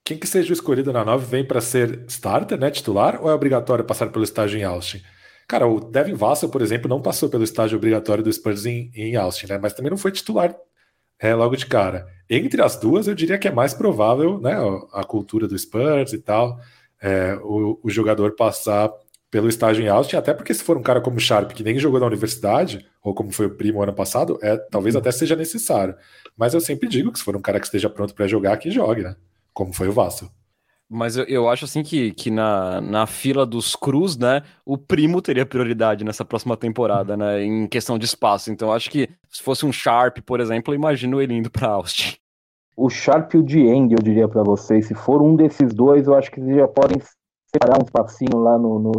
Quem que seja o escolhido na 9 vem para ser starter, né, titular, ou é obrigatório passar pelo estágio em Austin? Cara, o Devin Vassell, por exemplo, não passou pelo estágio obrigatório do Spurs em, em Austin, né, mas também não foi titular é, logo de cara. Entre as duas, eu diria que é mais provável, né, a cultura do Spurs e tal, é, o, o, jogador passar pelo estágio em Austin, até porque se for um cara como o Sharp, que nem jogou na universidade, ou como foi o Primo ano passado, é, talvez até seja necessário. Mas eu sempre digo que se for um cara que esteja pronto para jogar, que jogue, né? Como foi o Vasco. Mas eu, eu acho assim que, que na, na fila dos Cruz, né, o primo teria prioridade nessa próxima temporada, né, em questão de espaço. Então acho que se fosse um Sharp, por exemplo, eu imagino ele indo para Austin. O Sharp e o Dieng, eu diria para vocês, se for um desses dois, eu acho que já podem separar um espacinho lá no, no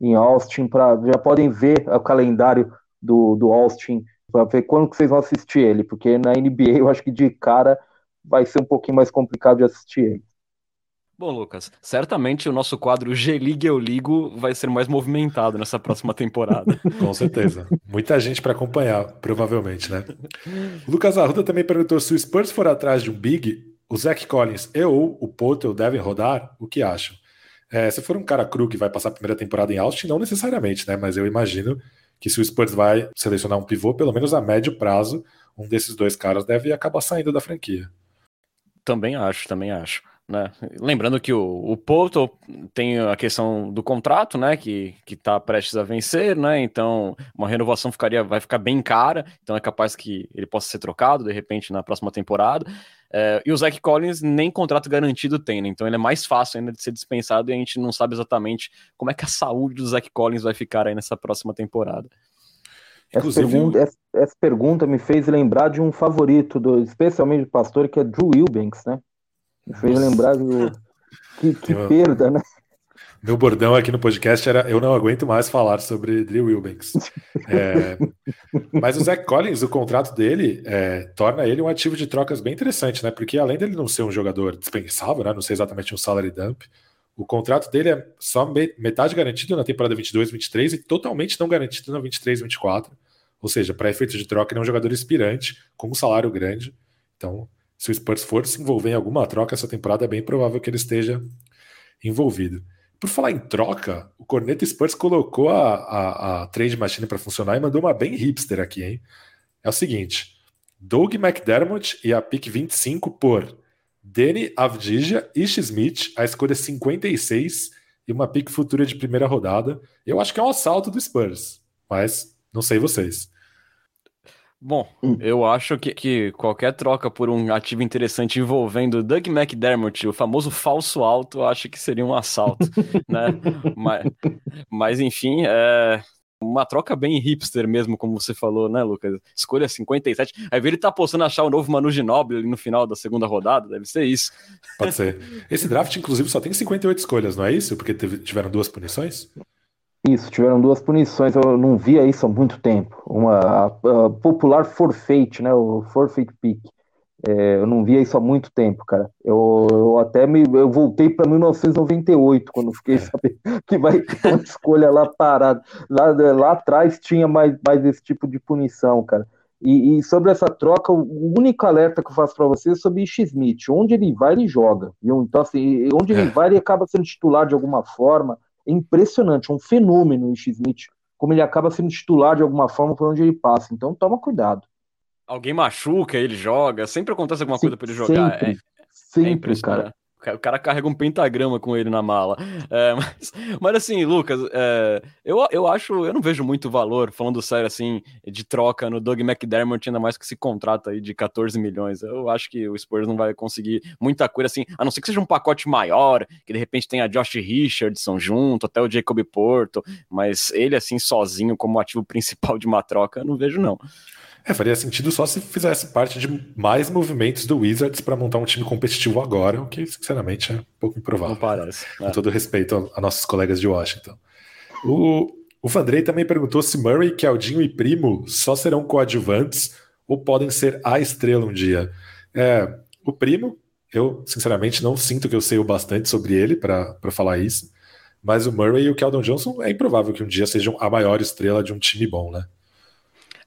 em Austin, para já podem ver o calendário do, do Austin, para ver quando que vocês vão assistir ele, porque na NBA eu acho que de cara vai ser um pouquinho mais complicado de assistir ele. Bom, Lucas, certamente o nosso quadro G-League Eu Ligo vai ser mais movimentado nessa próxima temporada. Com certeza. Muita gente para acompanhar, provavelmente, né? O Lucas Arruda também perguntou se o Spurs for atrás de um Big, o Zach Collins e ou o Potter devem rodar, o que acham? É, se for um cara cru que vai passar a primeira temporada em Austin, não necessariamente, né? Mas eu imagino que se o Spurs vai selecionar um pivô, pelo menos a médio prazo, um desses dois caras deve acabar saindo da franquia. Também acho, também acho. Né? Lembrando que o, o Porto tem a questão do contrato, né? Que, que tá prestes a vencer, né? Então, uma renovação ficaria, vai ficar bem cara, então é capaz que ele possa ser trocado de repente na próxima temporada. É, e o Zach Collins nem contrato garantido tem, né? Então ele é mais fácil ainda de ser dispensado e a gente não sabe exatamente como é que a saúde do Zach Collins vai ficar aí nessa próxima temporada. Essa pergunta, essa, essa pergunta, me fez lembrar de um favorito, do, especialmente do pastor, que é Drew Wilbanks, né? Me fez Nossa. lembrar do. Que, que perda, né? Meu bordão aqui no podcast era eu não aguento mais falar sobre Drew Wilbanks. É, mas o Zach Collins, o contrato dele é, torna ele um ativo de trocas bem interessante, né? Porque além dele não ser um jogador dispensável, né? Não ser exatamente um salary dump, o contrato dele é só metade garantido na temporada 22-23 e totalmente não garantido na 23-24. Ou seja, para efeito de troca, ele é um jogador inspirante, com um salário grande. Então, se o Spurs for se envolver em alguma troca essa temporada, é bem provável que ele esteja envolvido. Por falar em troca, o Corneta Spurs colocou a, a, a trade machine para funcionar e mandou uma bem hipster aqui, hein? É o seguinte: Doug McDermott e a pick 25 por Danny Avdija, Ish Smith, a escolha 56 e uma pick futura de primeira rodada. Eu acho que é um assalto do Spurs, mas não sei vocês. Bom, hum. eu acho que, que qualquer troca por um ativo interessante envolvendo Doug McDermott, o famoso falso alto, eu acho que seria um assalto, né? Mas, mas enfim, é uma troca bem hipster mesmo, como você falou, né, Lucas? Escolha 57. Aí ele tá postando achar o novo Manu Ginóbili ali no final da segunda rodada, deve ser isso. Pode ser. Esse draft, inclusive, só tem 58 escolhas, não é isso? Porque teve, tiveram duas punições? Isso, tiveram duas punições, eu não via isso há muito tempo. Uma a, a popular forfeit, né, o forfeit pick. É, eu não via isso há muito tempo, cara. Eu, eu até me eu voltei para 1998 quando fiquei é. sabendo que vai ter uma escolha lá parada. Lá, lá atrás tinha mais, mais esse tipo de punição, cara. E, e sobre essa troca, o único alerta que eu faço para você é sobre X-Smith. Onde ele vai, ele joga. Então, assim, onde ele é. vai, ele acaba sendo titular de alguma forma. É impressionante, é um fenômeno o X-Smith, como ele acaba sendo titular de alguma forma por onde ele passa. Então toma cuidado. Alguém machuca, ele joga, sempre acontece alguma coisa para ele jogar. Sempre, é, sempre é cara. O cara carrega um pentagrama com ele na mala. É, mas, mas, assim, Lucas, é, eu, eu acho, eu não vejo muito valor, falando sério assim, de troca no Doug McDermott, ainda mais que esse contrato aí de 14 milhões. Eu acho que o Spurs não vai conseguir muita coisa assim, a não ser que seja um pacote maior, que de repente tenha Josh Richardson junto, até o Jacob Porto, mas ele assim sozinho como ativo principal de uma troca, eu não vejo não. É, faria sentido só se fizesse parte de mais movimentos do Wizards para montar um time competitivo agora, o que, sinceramente, é um pouco improvável. Não parece. Com é. todo respeito a, a, nossos colegas de Washington. O, o Vandrei também perguntou se Murray, Keldinho e Primo só serão coadjuvantes ou podem ser a estrela um dia. É, o Primo, eu, sinceramente, não sinto que eu sei o bastante sobre ele para falar isso, mas o Murray e o Keldon Johnson é improvável que um dia sejam a maior estrela de um time bom, né?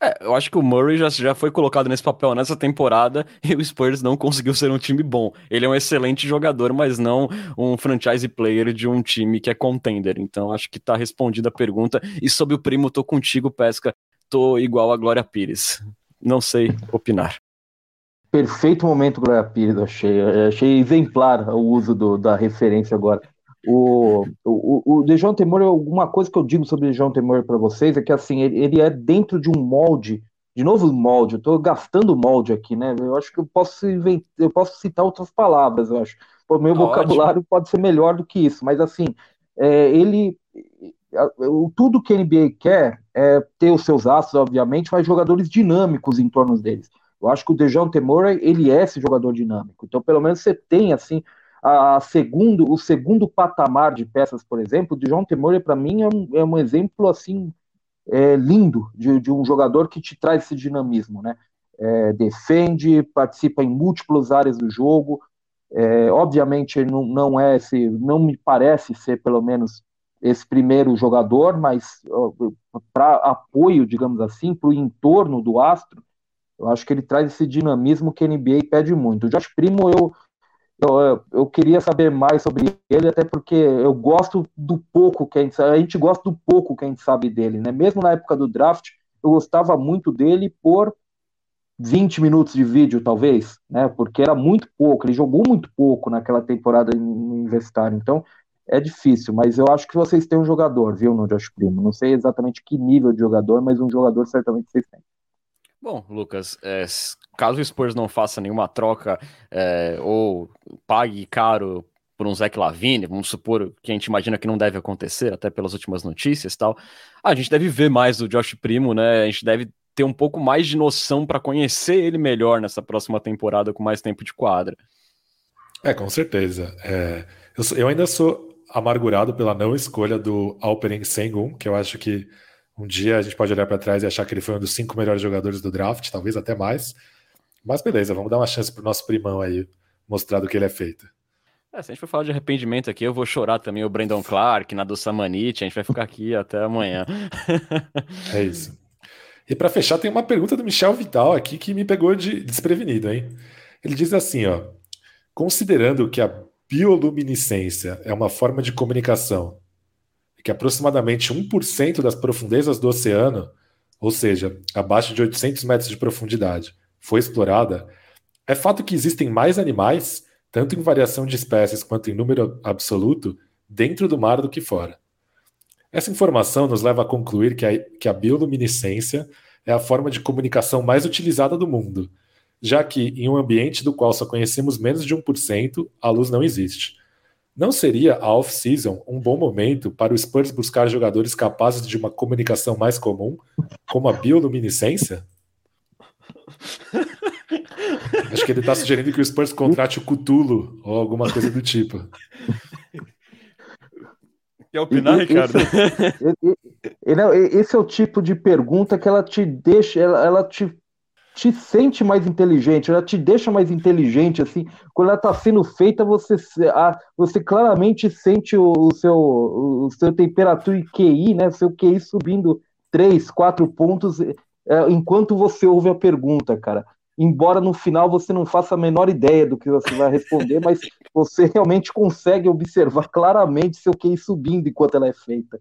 É, eu acho que o Murray já, já foi colocado nesse papel nessa temporada e o Spurs não conseguiu ser um time bom. Ele é um excelente jogador, mas não um franchise player de um time que é contender. Então acho que tá respondida a pergunta. E sobre o primo, tô contigo, Pesca. Tô igual a Glória Pires. Não sei opinar. Perfeito momento, Glória Pires, achei. Achei exemplar o uso do, da referência agora. O, o, o Dejon Temor, alguma coisa que eu digo sobre o Dejon Temor para vocês é que assim, ele, ele, é dentro de um molde, de novo molde, eu estou gastando molde aqui, né? Eu acho que eu posso inventar, eu posso citar outras palavras, eu acho. O meu Ótimo. vocabulário pode ser melhor do que isso, mas assim, é, ele tudo que a NBA quer é ter os seus astros, obviamente, mas jogadores dinâmicos em torno deles. Eu acho que o Dejon Temor, ele é esse jogador dinâmico. Então, pelo menos você tem assim a segundo, o segundo patamar de peças, por exemplo, de João Temor, para mim, é um, é um, exemplo assim é, lindo de, de, um jogador que te traz esse dinamismo, né? É, defende, participa em múltiplas áreas do jogo. É, obviamente, ele não, não é esse, não me parece ser pelo menos esse primeiro jogador, mas para apoio, digamos assim, para o entorno do astro, eu acho que ele traz esse dinamismo que a NBA pede muito. O Josh Primo, eu eu, eu queria saber mais sobre ele, até porque eu gosto do pouco que a gente, a gente gosta do pouco que a gente sabe dele, né? Mesmo na época do draft, eu gostava muito dele por 20 minutos de vídeo, talvez, né? Porque era muito pouco, ele jogou muito pouco naquela temporada universitária. Então, é difícil, mas eu acho que vocês têm um jogador, viu, no Josh Primo. Não sei exatamente que nível de jogador, mas um jogador certamente vocês têm. Bom, Lucas, é, caso o Spurs não faça nenhuma troca é, ou pague caro por um Zach Lavine, vamos supor que a gente imagina que não deve acontecer, até pelas últimas notícias e tal, a gente deve ver mais do Josh Primo, né? A gente deve ter um pouco mais de noção para conhecer ele melhor nessa próxima temporada com mais tempo de quadra. É, com certeza. É, eu, eu, ainda sou amargurado pela não escolha do Alperen Sengun, que eu acho que um dia a gente pode olhar para trás e achar que ele foi um dos cinco melhores jogadores do draft, talvez até mais. Mas beleza, vamos dar uma chance pro nosso primão aí mostrar do que ele é feito. É, se a gente for falar de arrependimento aqui, eu vou chorar também o Brandon Clark, na do Samanit, a gente vai ficar aqui até amanhã. é isso. E para fechar, tem uma pergunta do Michel Vital aqui que me pegou de desprevenido, hein? Ele diz assim, ó: considerando que a bioluminescência é uma forma de comunicação que aproximadamente 1% das profundezas do oceano, ou seja, abaixo de 800 metros de profundidade, foi explorada, é fato que existem mais animais, tanto em variação de espécies quanto em número absoluto, dentro do mar do que fora. Essa informação nos leva a concluir que a, que a bioluminescência é a forma de comunicação mais utilizada do mundo, já que, em um ambiente do qual só conhecemos menos de 1%, a luz não existe. Não seria a off-season um bom momento para o Spurs buscar jogadores capazes de uma comunicação mais comum, como a bioluminescência? Acho que ele está sugerindo que o Spurs contrate o Cutulo ou alguma coisa do tipo. Quer opinar, Ricardo? Esse, esse, é o tipo de pergunta que ela te deixa, ela, ela te te sente mais inteligente, ela te deixa mais inteligente, assim, quando ela está sendo feita, você, você claramente sente o, o, seu, o seu temperatura e QI, né, seu QI subindo 3, 4 pontos, é, enquanto você ouve a pergunta, cara. Embora no final você não faça a menor ideia do que você vai responder, mas você realmente consegue observar claramente seu QI subindo enquanto ela é feita.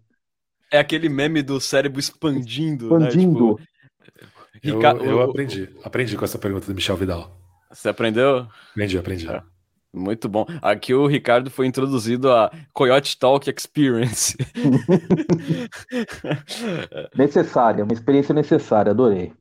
É aquele meme do cérebro expandindo. Expandindo. Né? Tipo, eu, eu aprendi. Aprendi com essa pergunta do Michel Vidal. Você aprendeu? Aprendi, aprendi. É. Muito bom. Aqui o Ricardo foi introduzido a Coyote Talk Experience. necessária, uma experiência necessária, adorei.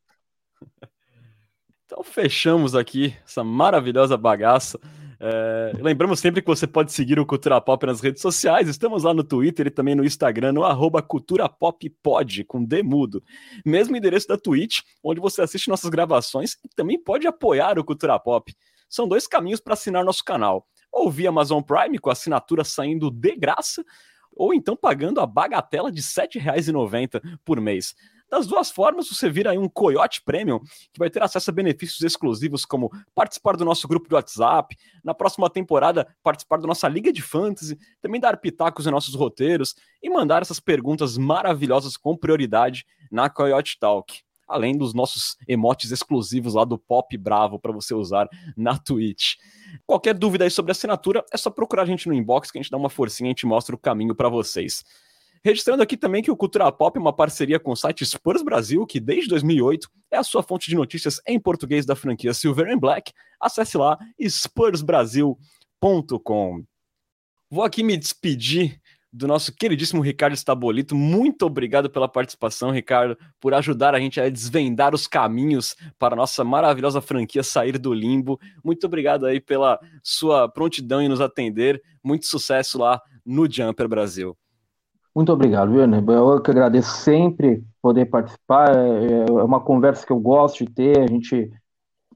Então fechamos aqui essa maravilhosa bagaça. É, lembramos sempre que você pode seguir o Cultura Pop nas redes sociais. Estamos lá no Twitter e também no Instagram, no arroba Cultura Pop Pod, com D mudo. Mesmo endereço da Twitch, onde você assiste nossas gravações e também pode apoiar o Cultura Pop. São dois caminhos para assinar nosso canal. Ou via Amazon Prime, com a assinatura saindo de graça, ou então pagando a bagatela de R$ 7,90 por mês. Das duas formas, você vira aí um Coyote Premium, que vai ter acesso a benefícios exclusivos, como participar do nosso grupo de WhatsApp, na próxima temporada, participar da nossa Liga de Fantasy, também dar pitacos em nossos roteiros e mandar essas perguntas maravilhosas com prioridade na Coyote Talk além dos nossos emotes exclusivos lá do Pop Bravo para você usar na Twitch. Qualquer dúvida aí sobre a assinatura, é só procurar a gente no inbox que a gente dá uma forcinha e a gente mostra o caminho para vocês. Registrando aqui também que o Cultura Pop é uma parceria com o site Spurs Brasil, que desde 2008 é a sua fonte de notícias em português da franquia Silver and Black. Acesse lá spursbrasil.com. Vou aqui me despedir do nosso queridíssimo Ricardo Estabolito. Muito obrigado pela participação, Ricardo, por ajudar a gente a desvendar os caminhos para a nossa maravilhosa franquia sair do limbo. Muito obrigado aí pela sua prontidão em nos atender. Muito sucesso lá no Jumper Brasil. Muito obrigado, Werner. Eu que agradeço sempre poder participar. É, é uma conversa que eu gosto de ter. A gente,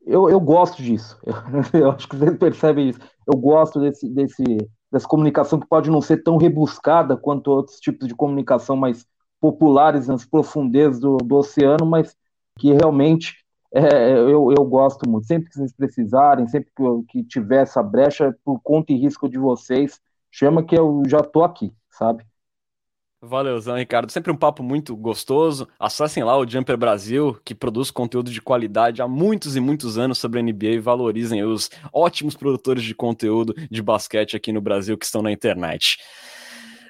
eu, eu gosto disso. Eu, eu acho que vocês percebem isso. Eu gosto desse, desse, dessa comunicação que pode não ser tão rebuscada quanto outros tipos de comunicação mais populares nas profundezas do, do oceano, mas que realmente é, eu, eu gosto muito. Sempre que vocês precisarem, sempre que, que tiver essa brecha, por conta e risco de vocês, chama que eu já estou aqui, sabe? Valeuzão, Ricardo. Sempre um papo muito gostoso. Acessem lá o Jumper Brasil, que produz conteúdo de qualidade há muitos e muitos anos sobre a NBA e valorizem os ótimos produtores de conteúdo de basquete aqui no Brasil que estão na internet.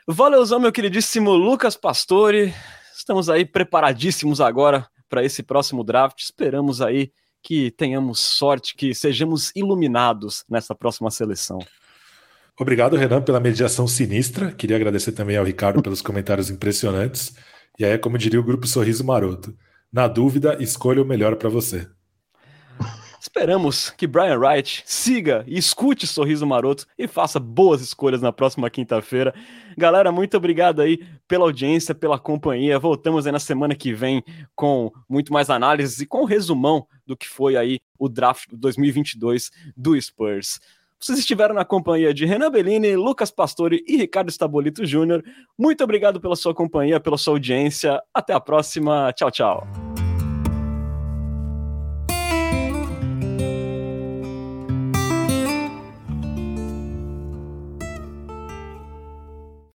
Valeuzão, meu queridíssimo Lucas Pastore. Estamos aí preparadíssimos agora para esse próximo draft. Esperamos aí que tenhamos sorte, que sejamos iluminados nessa próxima seleção. Obrigado, Renan, pela mediação sinistra. Queria agradecer também ao Ricardo pelos comentários impressionantes. E aí, como diria o grupo Sorriso Maroto, na dúvida, escolha o melhor para você. Esperamos que Brian Wright siga e escute Sorriso Maroto e faça boas escolhas na próxima quinta-feira. Galera, muito obrigado aí pela audiência, pela companhia. Voltamos aí na semana que vem com muito mais análises e com um resumão do que foi aí o draft 2022 do Spurs. Vocês estiveram na companhia de Renan Bellini, Lucas Pastore e Ricardo Stabolito Júnior. Muito obrigado pela sua companhia, pela sua audiência. Até a próxima. Tchau, tchau.